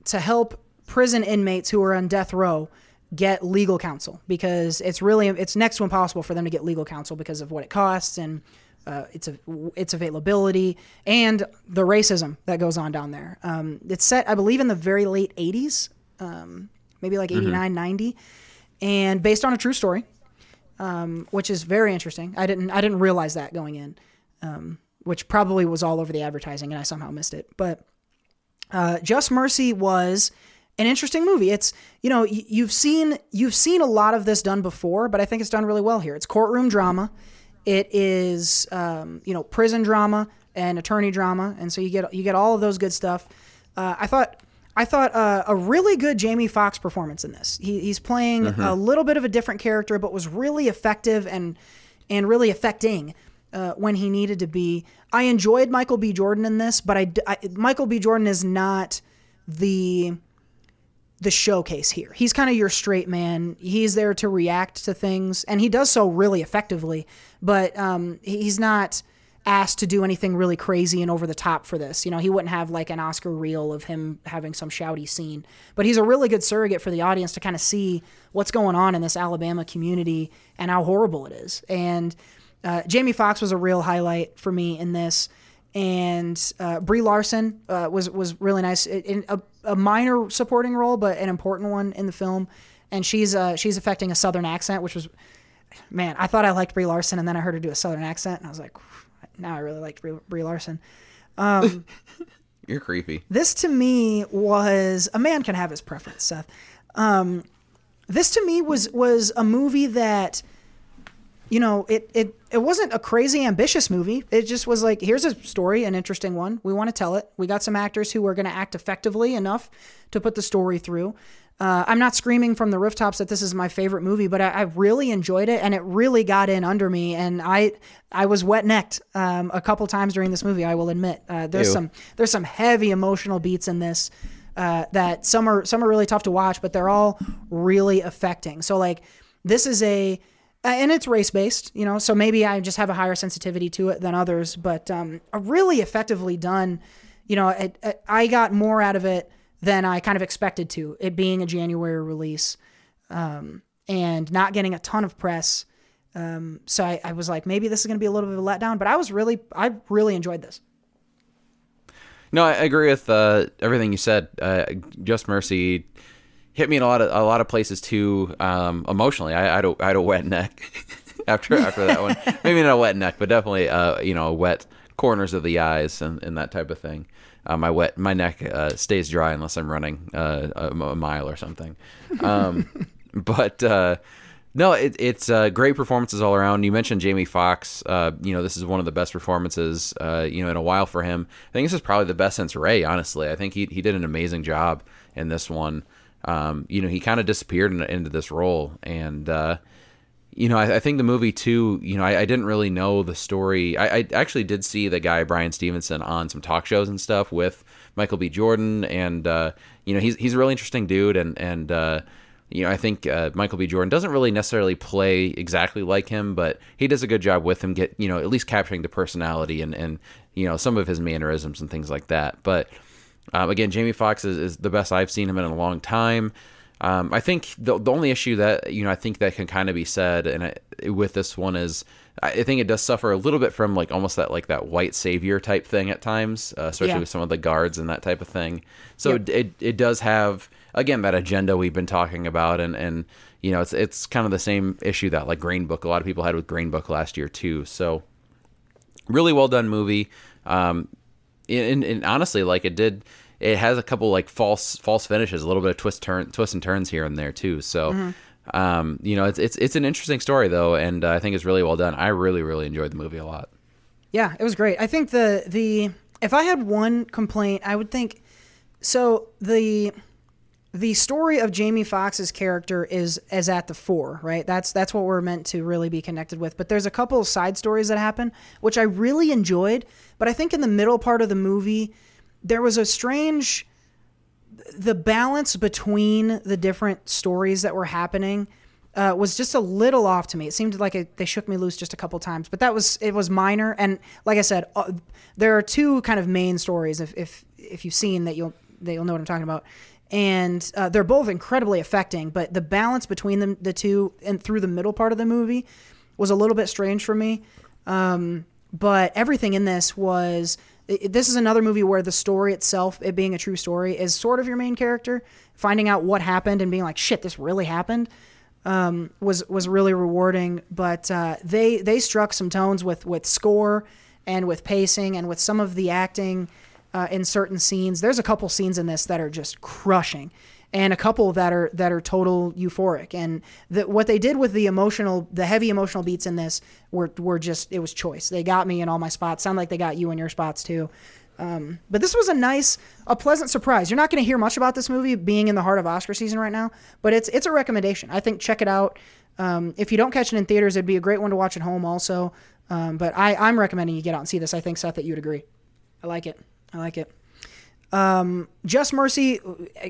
to help prison inmates who are on death row get legal counsel because it's really it's next to impossible for them to get legal counsel because of what it costs and uh, its its availability and the racism that goes on down there. Um, it's set, I believe, in the very late '80s, um, maybe like '89, '90, and based on a true story, um, which is very interesting. I didn't I didn't realize that going in, um, which probably was all over the advertising, and I somehow missed it. But uh, Just Mercy was an interesting movie. It's you know y- you've seen you've seen a lot of this done before, but I think it's done really well here. It's courtroom drama. It is um, you know prison drama and attorney drama, and so you get you get all of those good stuff. Uh, I thought I thought uh, a really good Jamie Foxx performance in this. He, he's playing a little bit of a different character, but was really effective and and really affecting uh, when he needed to be. I enjoyed Michael B. Jordan in this, but I, I- Michael B. Jordan is not the the showcase here. He's kind of your straight man. He's there to react to things, and he does so really effectively. But um, he's not asked to do anything really crazy and over the top for this. You know, he wouldn't have like an Oscar reel of him having some shouty scene. But he's a really good surrogate for the audience to kind of see what's going on in this Alabama community and how horrible it is. And uh, Jamie Foxx was a real highlight for me in this and uh, Brie Larson uh, was was really nice in a, a minor supporting role, but an important one in the film. And she's uh, she's affecting a southern accent, which was man. I thought I liked Brie Larson, and then I heard her do a southern accent, and I was like, now I really liked Brie, Larson. You're creepy. This to me was a man can have his preference, Seth. Um, this to me was was a movie that you know it it it wasn't a crazy ambitious movie. It just was like here's a story, an interesting one. We want to tell it. We got some actors who are going to act effectively enough to put the story through. Uh, I'm not screaming from the rooftops that this is my favorite movie, but I, I really enjoyed it, and it really got in under me, and I I was wet necked um, a couple times during this movie. I will admit, uh, there's Ew. some there's some heavy emotional beats in this uh, that some are some are really tough to watch, but they're all really affecting. So like this is a and it's race based, you know. So maybe I just have a higher sensitivity to it than others, but um, a really effectively done. You know, it, it, I got more out of it than I kind of expected to. It being a January release um, and not getting a ton of press. Um, so I, I was like, maybe this is going to be a little bit of a letdown, but I was really, I really enjoyed this. No, I agree with uh, everything you said. Uh, Just Mercy hit me in a lot of a lot of places too. Um, emotionally, I, I, had a, I had a wet neck after after that one. Maybe not a wet neck, but definitely uh, you know wet corners of the eyes and, and that type of thing. Uh, my wet my neck uh, stays dry unless I'm running uh, a, a mile or something. Um, but uh, no, it, it's uh, great performances all around. You mentioned Jamie Foxx. Uh, you know, this is one of the best performances, uh, you know, in a while for him. I think this is probably the best since Ray. Honestly, I think he he did an amazing job in this one. Um, you know, he kind of disappeared in, into this role, and uh, you know, I, I think the movie too. You know, I, I didn't really know the story. I, I actually did see the guy Bryan Stevenson on some talk shows and stuff with Michael B. Jordan, and uh, you know, he's he's a really interesting dude, and and uh, you know, I think uh, Michael B. Jordan doesn't really necessarily play exactly like him, but he does a good job with him. Get you know, at least capturing the personality and and you know some of his mannerisms and things like that. But um, again, Jamie Foxx is, is the best I've seen him in a long time. Um, I think the the only issue that you know I think that can kind of be said and I, with this one is I think it does suffer a little bit from like almost that like that white savior type thing at times, uh, especially Yeah. with some of the guards and that type of thing. So Yep. it, it it does have again that agenda we've been talking about and and you know it's it's kind of the same issue that like Green Book a lot of people had with Green Book last year too. So really well done movie. Um, and, and honestly, like it did, it has a couple like false false finishes, a little bit of twist turn twists and turns here and there too. So, um, you know, it's it's it's an interesting story though, and uh, I think it's really well done. I really really enjoyed the movie a lot. Yeah, it was great. I think the the if I had one complaint, I would think so the the story of Jamie Foxx's character is is at the fore, right? That's that's what we're meant to really be connected with. But there's a couple of side stories that happen which I really enjoyed, but I think in the middle part of the movie there was a strange the balance between the different stories that were happening uh, was just a little off to me. It seemed like it, they shook me loose just a couple times, but that was it was minor. And like I said, uh, there are two kind of main stories. If if if you've seen that, you'll that you'll know what I'm talking about. And uh, they're both incredibly affecting, but the balance between them, the two, and through the middle part of the movie, was a little bit strange for me. Um, but everything in this was. This is another movie where the story itself, it being a true story, is sort of your main character. Finding out what happened and being like, "Shit, this really happened," um, was was really rewarding. But uh, they they struck some tones with with score and with pacing and with some of the acting uh, in certain scenes. There's a couple scenes in this that are just crushing, and a couple that are that are total euphoric. And the, what they did with the emotional, the heavy emotional beats in this were were just it was choice. They got me in all my spots. Sound like they got you in your spots too. Um, but this was a nice, a pleasant surprise. You're not going to hear much about this movie being in the heart of Oscar season right now, but it's it's a recommendation. I think check it out. Um, if you don't catch it in theaters, it'd be a great one to watch at home also. Um, but I, I'm recommending you get out and see this. I think Seth that you'd agree. I like it. I like it. Um, Just Mercy,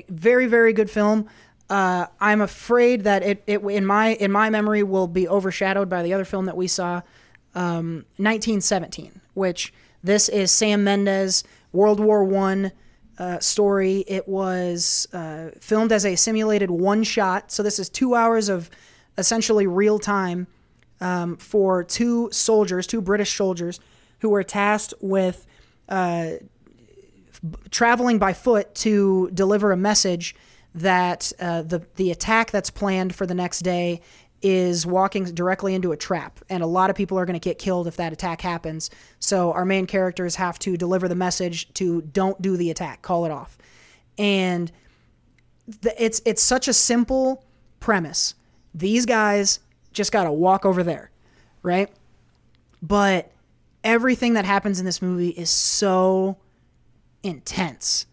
very very good film. Uh, I'm afraid that it, it in my in my memory will be overshadowed by the other film that we saw, um, 1917, which this is Sam Mendes World War One uh, story. It was uh, filmed as a simulated one shot, so this is two hours of essentially real time um, for two soldiers, two British soldiers, who were tasked with uh, traveling by foot to deliver a message that uh, the the attack that's planned for the next day is walking directly into a trap, and a lot of people are going to get killed if that attack happens. So our main characters have to deliver the message to don't do the attack, call it off, and the, it's it's such a simple premise. These guys just got to walk over there, right? But everything that happens in this movie is so intense.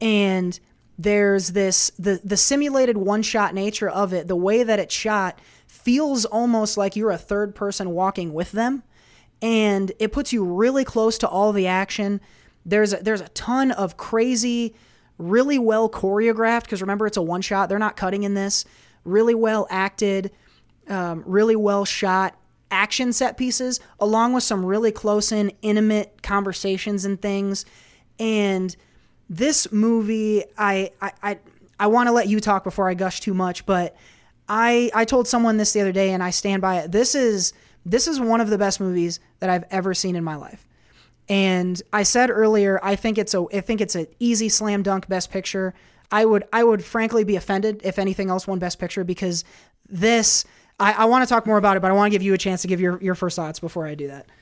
And there's this the the simulated one shot nature of it the way that it's shot feels almost like you're a third person walking with them. And it puts you really close to all the action. There's a, there's a ton of crazy really well choreographed because remember it's a one shot they're not cutting in this. Really well acted um, really well shot action set pieces along with some really close in intimate conversations and things and this movie i i i, I want to let you talk before i gush too much but i i told someone this the other day and i stand by it. This is this is one of the best movies that i've ever seen in my life. And i said earlier i think it's a i think it's an easy slam dunk best picture. I would i would frankly be offended if anything else won best picture because this i, I want to talk more about it but i want to give you a chance to give your, your first thoughts before i do that.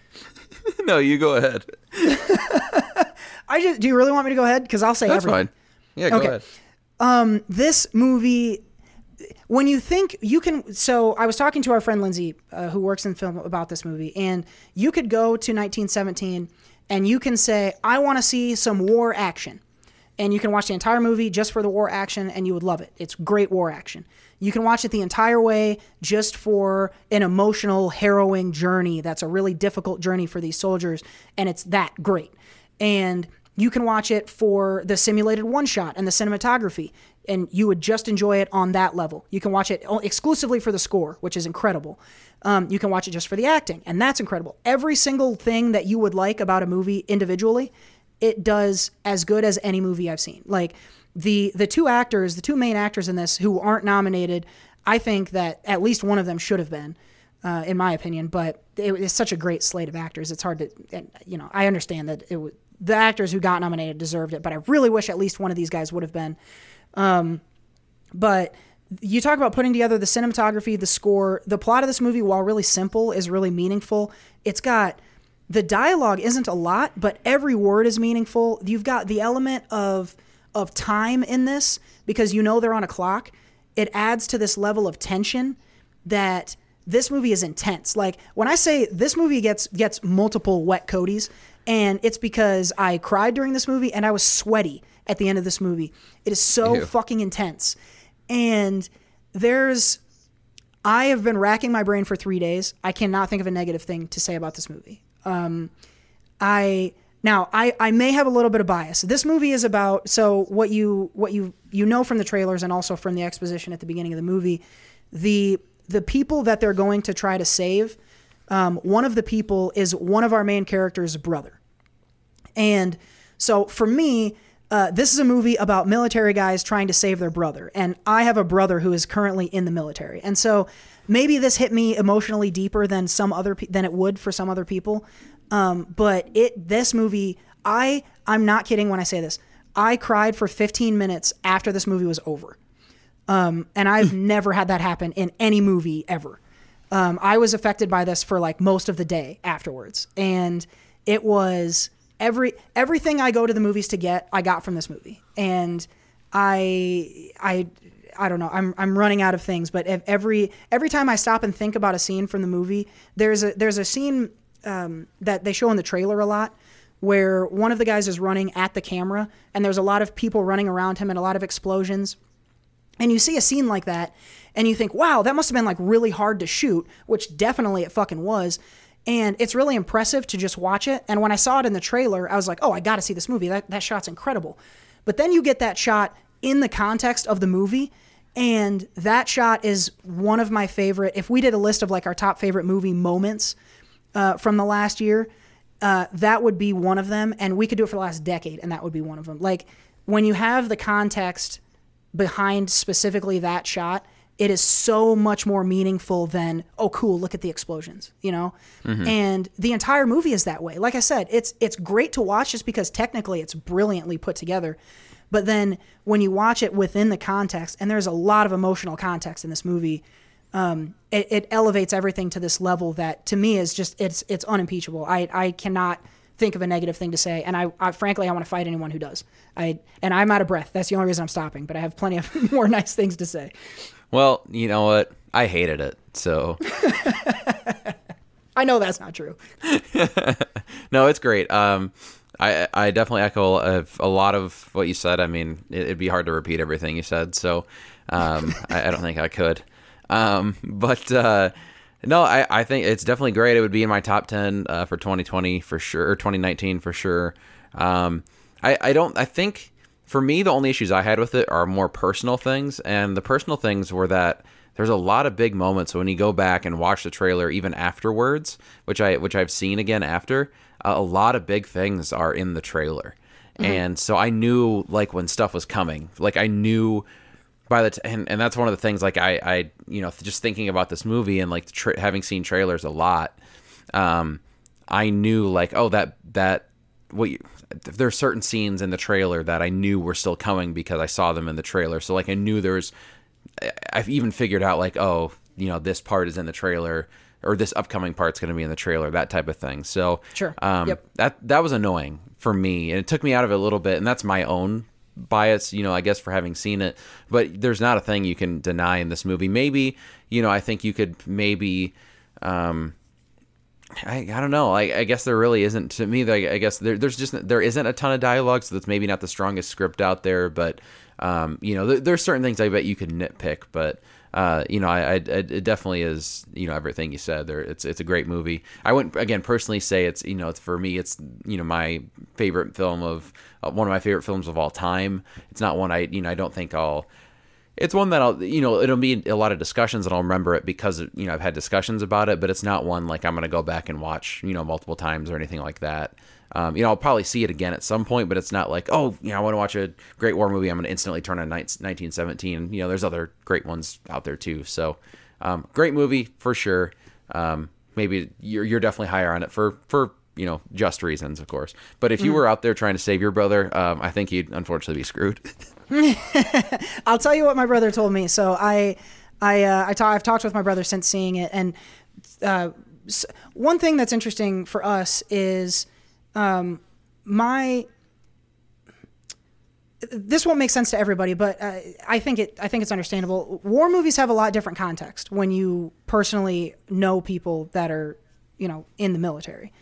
No, you go ahead. i just do you really want me to go ahead because i'll say That's everything fine. Yeah, go Okay. ahead. this movie when you think you can so i was talking to our friend lindsay uh, who works in film about this movie and you could go to 1917 and you can say i want to see some war action and you can watch the entire movie just for the war action and you would love it it's great war action you can watch it the entire way just for an emotional harrowing journey that's a really difficult journey for these soldiers and it's that great and you can watch it for the simulated one shot and the cinematography and you would just enjoy it on that level you can watch it exclusively for the score which is incredible um, you can watch it just for the acting and that's incredible every single thing that you would like about a movie individually it does as good as any movie i've seen like the the two actors the two main actors in this who aren't nominated i think that at least one of them should have been uh, in my opinion. But it was such a great slate of actors. It's hard to, and, you know, I understand that it was, the actors who got nominated deserved it, but I really wish at least one of these guys would have been. Um, but you talk about putting together the cinematography, the score, the plot of this movie, while really simple, is really meaningful. It's got the dialogue isn't a lot, but every word is meaningful. You've got the element of of time in this because you know they're on a clock. It adds to this level of tension that this movie is intense. Like when I say this movie gets gets multiple wet coaties, and it's because I cried during this movie and I was sweaty at the end of this movie. It is so Ew. fucking intense. And there's I have been racking my brain for three days. I cannot think of a negative thing to say about this movie. Um, I now I, I may have a little bit of bias. This movie is about so what you what you you know from the trailers and also from the exposition at the beginning of the movie, the the people that they're going to try to save. Um, one of the people is one of our main characters' brother. And so for me, uh, this is a movie about military guys trying to save their brother. And I have a brother who is currently in the military. And so maybe this hit me emotionally deeper than some other pe- than it would for some other people. Um, but it this movie, I I'm not kidding when I say this. I cried for 15 minutes after this movie was over. Um, and I've never had that happen in any movie ever. Um, I was affected by this for like most of the day afterwards, and it was every everything I go to the movies to get, I got from this movie, and I I I don't know. I'm I'm running out of things, but every every time I stop and think about a scene from the movie, there's a there's a scene um, that they show in the trailer a lot where one of the guys is running at the camera, and there's a lot of people running around him and a lot of explosions. And you see a scene like that, and you think, wow, that must have been like really hard to shoot, which definitely it fucking was. And it's really impressive to just watch it. And when I saw it in the trailer, I was like, oh, I got to see this movie. That, that shot's incredible. But then you get that shot in the context of the movie, and that shot is one of my favorite. If we did a list of like our top favorite movie moments uh, from the last year, uh, that would be one of them. And we could do it for the last decade, and that would be one of them. Like when you have the context behind specifically that shot, it is so much more meaningful than oh cool look at the explosions you know? And the entire movie is that way. Like i said it's it's great to watch just because technically it's brilliantly put together. But then when you watch it within the context and there's a lot of emotional context in this movie um, it, it elevates everything to this level that to me is just it's it's unimpeachable. I i cannot think of a negative thing to say and i, I frankly i want to fight anyone who does i and i'm out of breath that's the only reason i'm stopping but i have plenty of more nice things to say Well, you know what? I hated it. So i know that's not true no, it's great. Um, I I definitely echo a, a lot of what you said. I mean, it, it'd be hard to repeat everything you said, so um, I, I don't think I could. Um, but uh, no, I, I think it's definitely great. It would be in my top ten uh, for 2020 for sure, or 2019 for sure. Um, I I don't. I think for me, the only issues I had with it are more personal things, and the personal things were that there's a lot of big moments when you go back and watch the trailer even afterwards, which I which I've seen again after. Uh, a lot of big things are in the trailer, and so I knew like when stuff was coming. Like I knew by the t- and, and that's one of the things like I I you know just thinking about this movie and like tra- having seen trailers a lot, um, I knew like oh that that what you, there are certain scenes in the trailer that I knew were still coming because I saw them in the trailer. So like I knew there was I've even figured out like, oh, you know, this part is in the trailer or this upcoming part's going to be in the trailer, that type of thing. So, Sure. um, Yep. that that was annoying for me, and it took me out of it a little bit, and that's my own bias, you know, I guess for having seen it. But there's not a thing you can deny in this movie. Maybe, you know, I think you could maybe. Um, I, I don't know. I, I guess there really isn't to me. Like, I guess there, there's just there isn't a ton of dialogue, so that's maybe not the strongest script out there. But um, you know, there, there's certain things I bet you could nitpick. But uh, you know, I, I it definitely is. You know, everything you said there. It's it's a great movie. I wouldn't again personally say it's you know it's for me. It's you know my favorite film of uh, one of my favorite films of all time. It's not one I you know I don't think I'll it's one that I'll, you know, it'll be a lot of discussions and I'll remember it because, you know, I've had discussions about it, but it's not one like I'm going to go back and watch, you know, multiple times or anything like that. Um, you know, I'll probably see it again at some point, but it's not like, oh, you know, I want to watch a great war movie. I'm going to instantly turn on 1917. You know, there's other great ones out there too. So, um, great movie for sure. Um, maybe you're, you're definitely higher on it for, for, you know, just reasons, of course. But if you were out there trying to save your brother, um, I think you'd unfortunately be screwed. I'll tell you what my brother told me. So I, I, uh, I ta- I've talked with my brother since seeing it, and uh, one thing that's interesting for us is um, my. This won't make sense to everybody, but uh, I think it. I think it's understandable. War movies have a lot different context when you personally know people that are, you know, in the military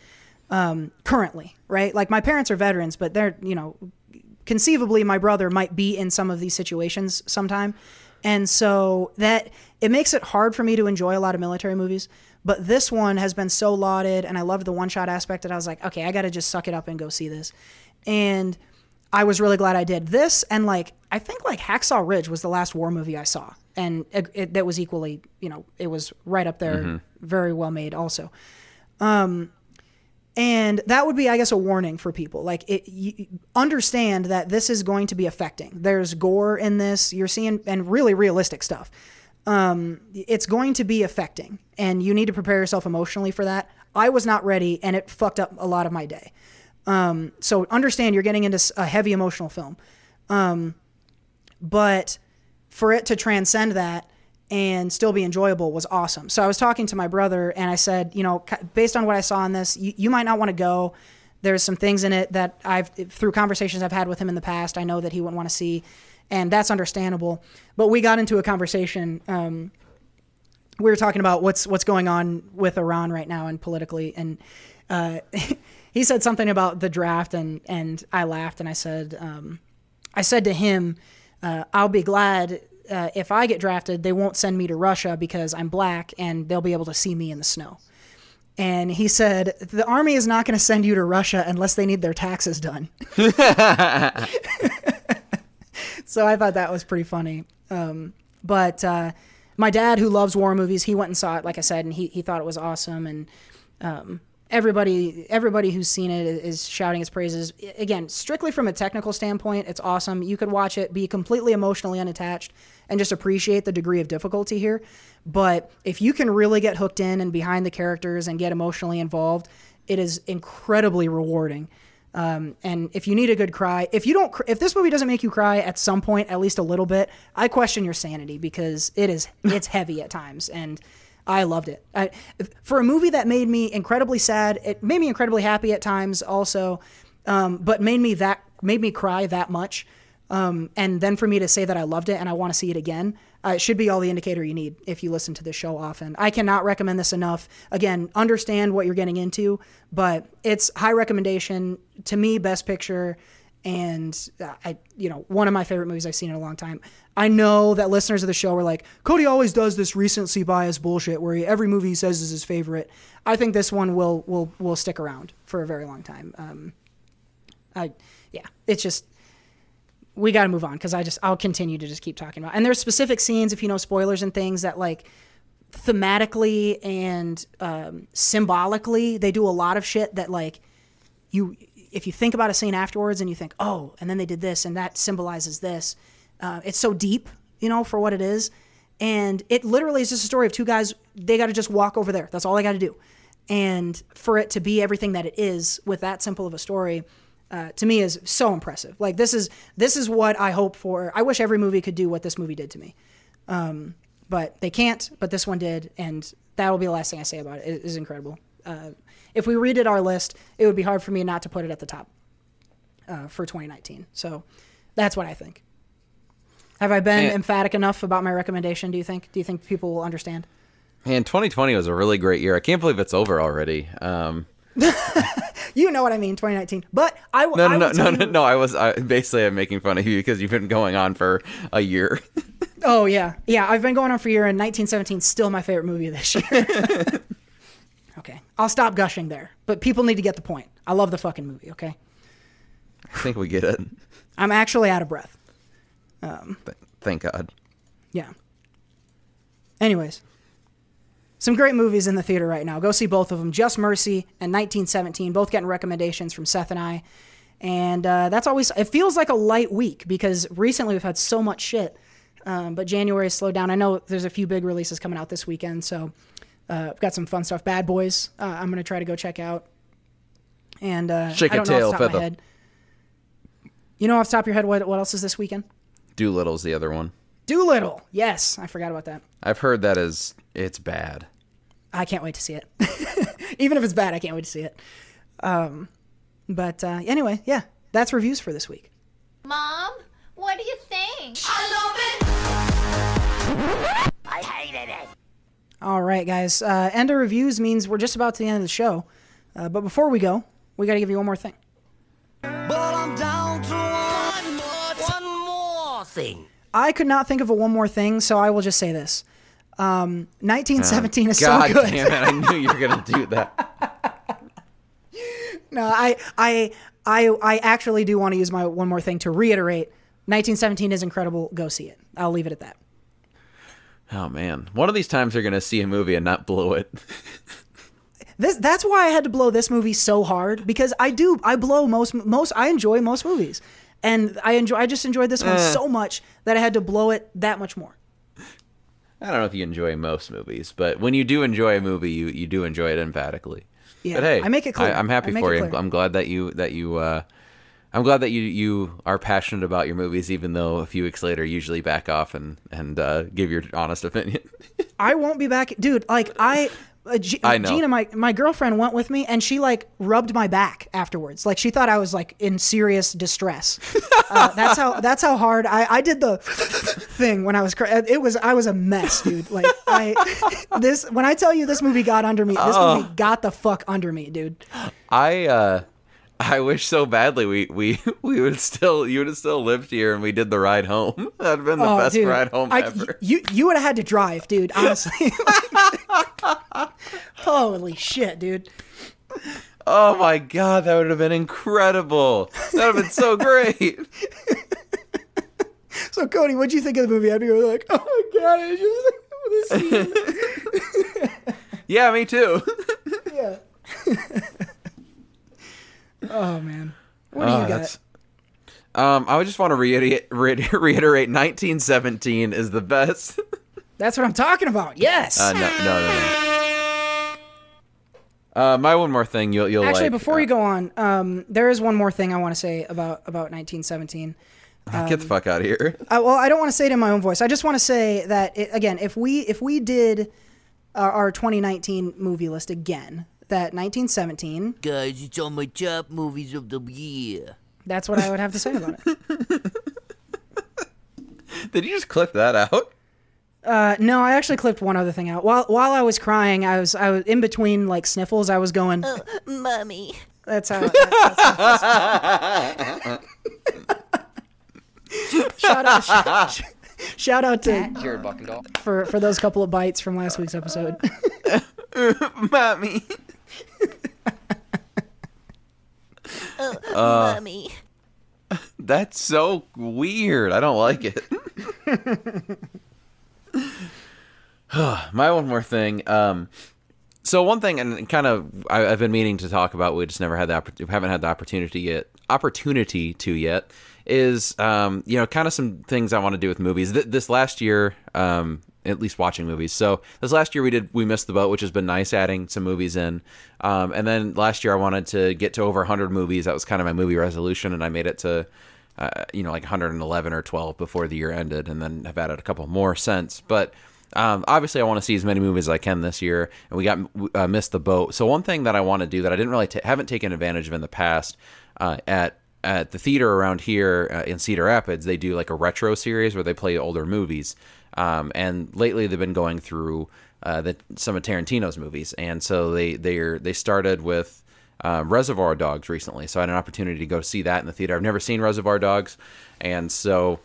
um, currently, right? Like my parents are veterans, but they're, you know, conceivably my brother might be in some of these situations sometime. And so that it makes it hard for me to enjoy a lot of military movies. But this one has been so lauded and I loved the one shot aspect that I was like, okay, I got to just suck it up and go see this. And I was really glad I did this. And like, I think like Hacksaw Ridge was the last war movie I saw, and it, it, that was equally, you know, it was right up there, very well made also. Um, and that would be, I guess, a warning for people. Like, it, you understand that this is going to be affecting. There's gore in this. You're seeing and really realistic stuff. Um, it's going to be affecting, and you need to prepare yourself emotionally for that. I was not ready, and it fucked up a lot of my day. Um, so understand you're getting into a heavy emotional film. Um, but for it to transcend that and still be enjoyable was awesome. So I was talking to my brother and I said, you know, based on what I saw in this, you, you might not want to go. There's some things in it that I've, through conversations I've had with him in the past, I know that he wouldn't want to see, and that's understandable. But we got into a conversation. Um, we were talking about what's what's going on with Iran right now and politically, and uh, he said something about the draft, and and I laughed and I said, um, I said to him, uh, I'll be glad uh, if I get drafted, they won't send me to Russia because I'm black and they'll be able to see me in the snow. And he said, the army is not going to send you to Russia unless they need their taxes done. so I thought that was pretty funny. Um, but uh, my dad, who loves war movies, he went and saw it, like I said, and he, he thought it was awesome. And um, everybody everybody who's seen it is shouting its praises. Again, strictly from a technical standpoint, it's awesome. You could watch it, be completely emotionally unattached, and just appreciate the degree of difficulty here. But if you can really get hooked in and behind the characters and get emotionally involved, it is incredibly rewarding. Um, and if you need a good cry, if you don't, cr- if this movie doesn't make you cry at some point, at least a little bit, I question your sanity because it is, it's heavy at times. And I loved it. I, for a movie that made me incredibly sad, it made me incredibly happy at times also, um, but made me that, made me cry that much. Um, and then for me to say that I loved it and I want to see it again, uh, it should be all the indicator you need if you listen to this show often. I cannot recommend this enough. Again, understand what you're getting into, but it's high recommendation to me, best picture, and uh, I, you know, one of my favorite movies I've seen in a long time. I know that listeners of the show were like, Cody always does this recency bias bullshit where he, every movie he says is his favorite. I think this one will will will stick around for a very long time. Um, I, yeah, it's just we got to move on because I just I'll continue to just keep talking about. And there's specific scenes if you know spoilers and things that like thematically and um, symbolically they do a lot of shit that like you if you think about a scene afterwards and you think oh and then they did this and that symbolizes this uh, it's so deep you know for what it is and it literally is just a story of two guys they got to just walk over there that's all they got to do and for it to be everything that it is with that simple of a story uh, to me is so impressive. Like this is this is what i hope for. I wish every movie could do what this movie did to me. Um, but they can't but this one did and that will be the last thing i say about it. It is incredible. Uh, if we redid our list it would be hard for me not to put it at the top uh, for 2019 so that's what i think. Have i been And- emphatic enough about my recommendation do you think? Do you think people will understand? Man, 2020 was a really great year. I can't believe it's over already. Um, you know what i mean 2019 but i no, I no, no, no, no, no. I was I, basically I'm making fun of you because you've been going on for a year. Oh yeah, yeah. I've been going on for a year, and 1917 is still my favorite movie this year. okay, I'll stop gushing there. But people need to get the point. I love the fucking movie. Okay, I think we get it. I'm actually out of breath. Um, Th- Thank God. Yeah. Anyways, some great movies in the theater right now. Go see both of them. Just Mercy and 1917, both getting recommendations from Seth and I. And uh, that's always, it feels like a light week because recently we've had so much shit. Um, but January has slowed down. I know there's a few big releases coming out this weekend. So uh, I've got some fun stuff. Bad Boys, uh, I'm going to try to go check out. And uh, Shake I a don't know off tail the top of my feather. head. You know off the top of your head what, what else is this weekend? Dolittle's the other one. Dolittle. Yes, I forgot about that. I've heard that is it's bad. I can't wait to see it. Even if it's bad, I can't wait to see it. Um, but uh, anyway, yeah, that's reviews for this week. Mom, what do you think? I love it. I hated it. All right, guys. Uh, end of reviews means we're just about to the end of the show. Uh, but before we go, we got to give you one more thing. But I'm down to one more, one more thing. I could not think of a one more thing, so I will just say this. Um, 1917 is God so good. God damn it! I knew you were gonna do that. No, I, I, I, I actually do want to use my one more thing to reiterate. 1917 is incredible. Go see it. I'll leave it at that. Oh man, one of these times you're gonna see a movie and not blow it. This that's why I had to blow this movie so hard because I do I blow most most I enjoy most movies. And I enjoy I just enjoyed this one Eh. so much that I had to blow it that much more. I don't know if you enjoy most movies, but when you do enjoy a movie, you you do enjoy it emphatically. Yeah, but hey, I make it clear. I, am happy for you. I'm glad that you that you. Uh, I'm glad that you you are passionate about your movies, even though a few weeks later usually back off and and uh, give your honest opinion. I won't be back dude, like I uh, G- I know. Gina, my my girlfriend went with me, and she like rubbed my back afterwards. Like she thought I was like in serious distress. uh, that's how that's how hard I I did the thing when I was. Cr- it was I was a mess, dude. Like I this when I tell you this movie got under me, this Oh. movie got the fuck under me, dude. I uh, I wish so badly we we we would still you would have still lived here and we did the ride home. That'd have been the Oh, best dude. ride home I- ever. You you would have had to drive, dude. Honestly. Holy shit, dude. Oh my god, that would have been incredible. That would have been so great. So Cody, what'd you think of the movie? After you were like, oh my god, I just this scene. yeah, me too. yeah. oh man, what do Oh, you got? Um, I would just want to reiterate, reiterate, reiterate 1917 is the best. That's what I'm talking about. Yes. Uh, no, no, no, no. Uh, my one more thing you'll you'll Actually, like, before uh, you go on, um, there is one more thing I want to say about about 1917. Ah, get the um, fuck out of here. I, well, I don't want to say it in my own voice. I just want to say that it, again, if we if we did our, our 2019 movie list again, that 1917, Guys, it's on my top movies of the year. that's what I would have to say about it. Did you just clip that out? Uh, no, I actually clipped one other thing out. While while I was crying, I was I was in between like sniffles. I was going. Uh, Mommy. That's how. that- that's how- shout out! sh- sh- shout out to Jared Buckendahl. for for those couple of bites from last week's episode. Mommy. Mommy. That's so weird. I don't like it. My one more thing. Um, so one thing, and kind of, I, I've been meaning to talk about. We just never had the oppor- haven't had the opportunity yet. Opportunity to yet is, um, you know, kind of some things I want to do with movies. Th- this last year, um, at least watching movies. So this last year we did we missed the boat, which has been nice adding some movies in. Um, and then last year I wanted to get to over 100 movies. That was kind of my movie resolution, and I made it to uh, you know like 111 or 12 before the year ended, and then have added a couple more since. But um, obviously I want to see as many movies as I can this year, and we got uh, missed the boat. So one thing that I want to do that I didn't really ta haven't taken advantage of in the past uh, at at the theater around here uh, in Cedar Rapids, they do like a retro series where they play older movies. Um, and lately they've been going through uh, the, some of Tarantino's movies, and so they they they started with uh, Reservoir Dogs recently. So I had an opportunity to go see that in the theater. I've never seen Reservoir Dogs, and so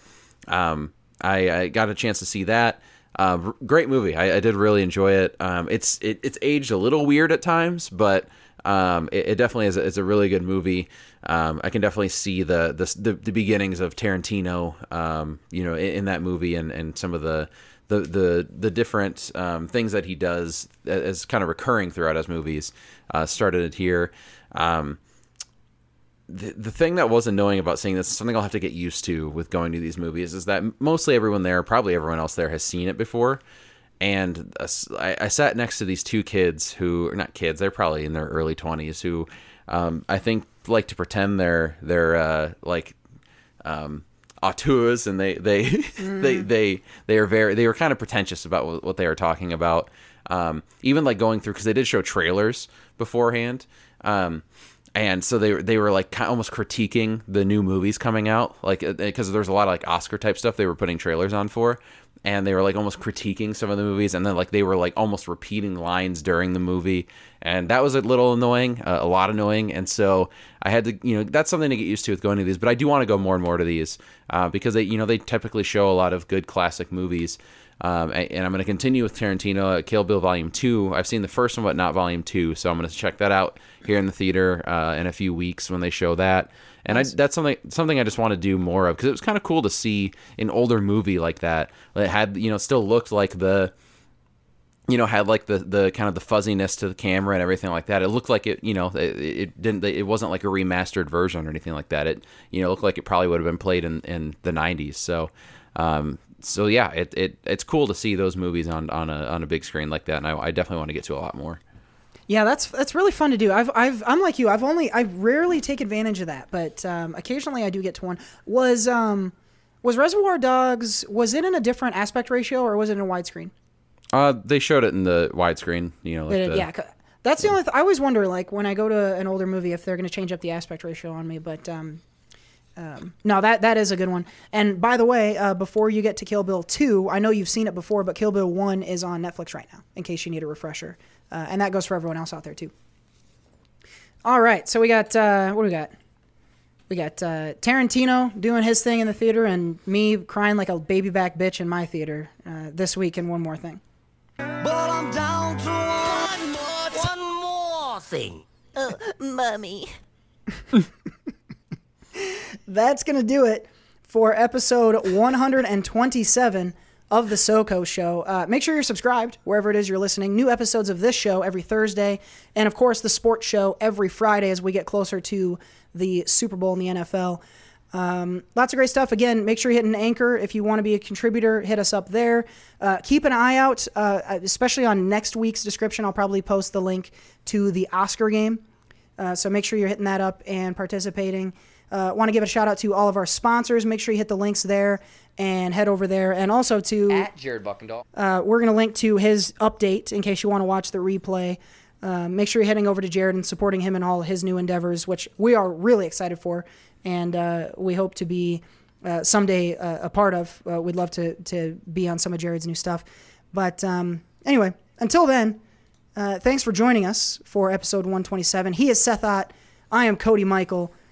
um, I, I got a chance to see that. R- great movie. I, I did really enjoy it. Um, it's it, it's aged a little weird at times, but um, it, it definitely is a, is a really good movie. Um, I can definitely see the the, the, the beginnings of Tarantino, um, you know, in, in that movie and, and some of the the the, the different um, things that he does as kind of recurring throughout his movies. Uh, started here. Um, the, the thing that was annoying about seeing this, something I'll have to get used to with going to these movies, is that mostly everyone there, probably everyone else there, has seen it before. And uh, I, I sat next to these two kids who are not kids; they're probably in their early twenties. Who um, I think like to pretend they're they're uh, like um, auteurs, and they they they they they are very they were kind of pretentious about what, what they were talking about. Um, even like going through because they did show trailers beforehand. Um, and so they they were like almost critiquing the new movies coming out, like because there's a lot of like Oscar type stuff they were putting trailers on for, and they were like almost critiquing some of the movies, and then like they were like almost repeating lines during the movie, and that was a little annoying, uh, a lot annoying, and so I had to you know that's something to get used to with going to these, but I do want to go more and more to these uh, because they you know they typically show a lot of good classic movies. Um, and I'm going to continue with Tarantino, uh, Kill Bill Volume Two. I've seen the first one, but not Volume Two, so I'm going to check that out here in the theater uh, in a few weeks when they show that. And I, that's something something I just want to do more of because it was kind of cool to see an older movie like that that had you know still looked like the you know had like the the kind of the fuzziness to the camera and everything like that. It looked like it you know it, it didn't it wasn't like a remastered version or anything like that. It you know looked like it probably would have been played in in the 90s so um so yeah it, it it's cool to see those movies on on a on a big screen like that and I, I definitely want to get to a lot more Yeah, that's that's really fun to do. I've I've I'm like you. I've only I rarely take advantage of that, but um, occasionally I do get to one. Was um was Reservoir Dogs was it in a different aspect ratio or was it in a widescreen? uh they showed it in the widescreen you know like it- the, yeah, that's the only. Th- I always wonder, like when I go to an older movie, if they're going to change up the aspect ratio on me. But um, um, no, that that is a good one. And by the way, uh, before you get to Kill Bill two, I know you've seen it before, but Kill Bill one is on Netflix right now, in case you need a refresher. Uh, and that goes for everyone else out there too. All right, so we got uh, what do we got? We got uh, Tarantino doing his thing in the theater, and me crying like a baby back bitch in my theater uh, this week. And one more thing. But I'm down to one more, one more thing. Uh, Mummy. that's going to do it for episode 127 of the SoCo Show. Uh, make sure you're subscribed wherever it is you're listening. New episodes of this show every Thursday, and of course the sports show every Friday as we get closer to the Super Bowl in the NFL. Um, lots of great stuff. Again, make sure you hit an anchor if you want to be a contributor. Hit us up there. Uh, keep an eye out, uh, especially on next week's description. I'll probably post the link to the Oscar game. Uh, so make sure you're hitting that up and participating. Uh, Want to give a shout out to all of our sponsors. Make sure you hit the links there and head over there. And also to At Jared Buckendahl. uh, we're going to link to his update in case you want to watch the replay. Uh, make sure you're heading over to Jared and supporting him in all his new endeavors, which we are really excited for, and uh, we hope to be uh, someday uh, a part of. Uh, we'd love to to be on some of Jared's new stuff. But um, anyway, until then, uh, thanks for joining us for episode 127. He is Seth Ott. I am Cody Michael,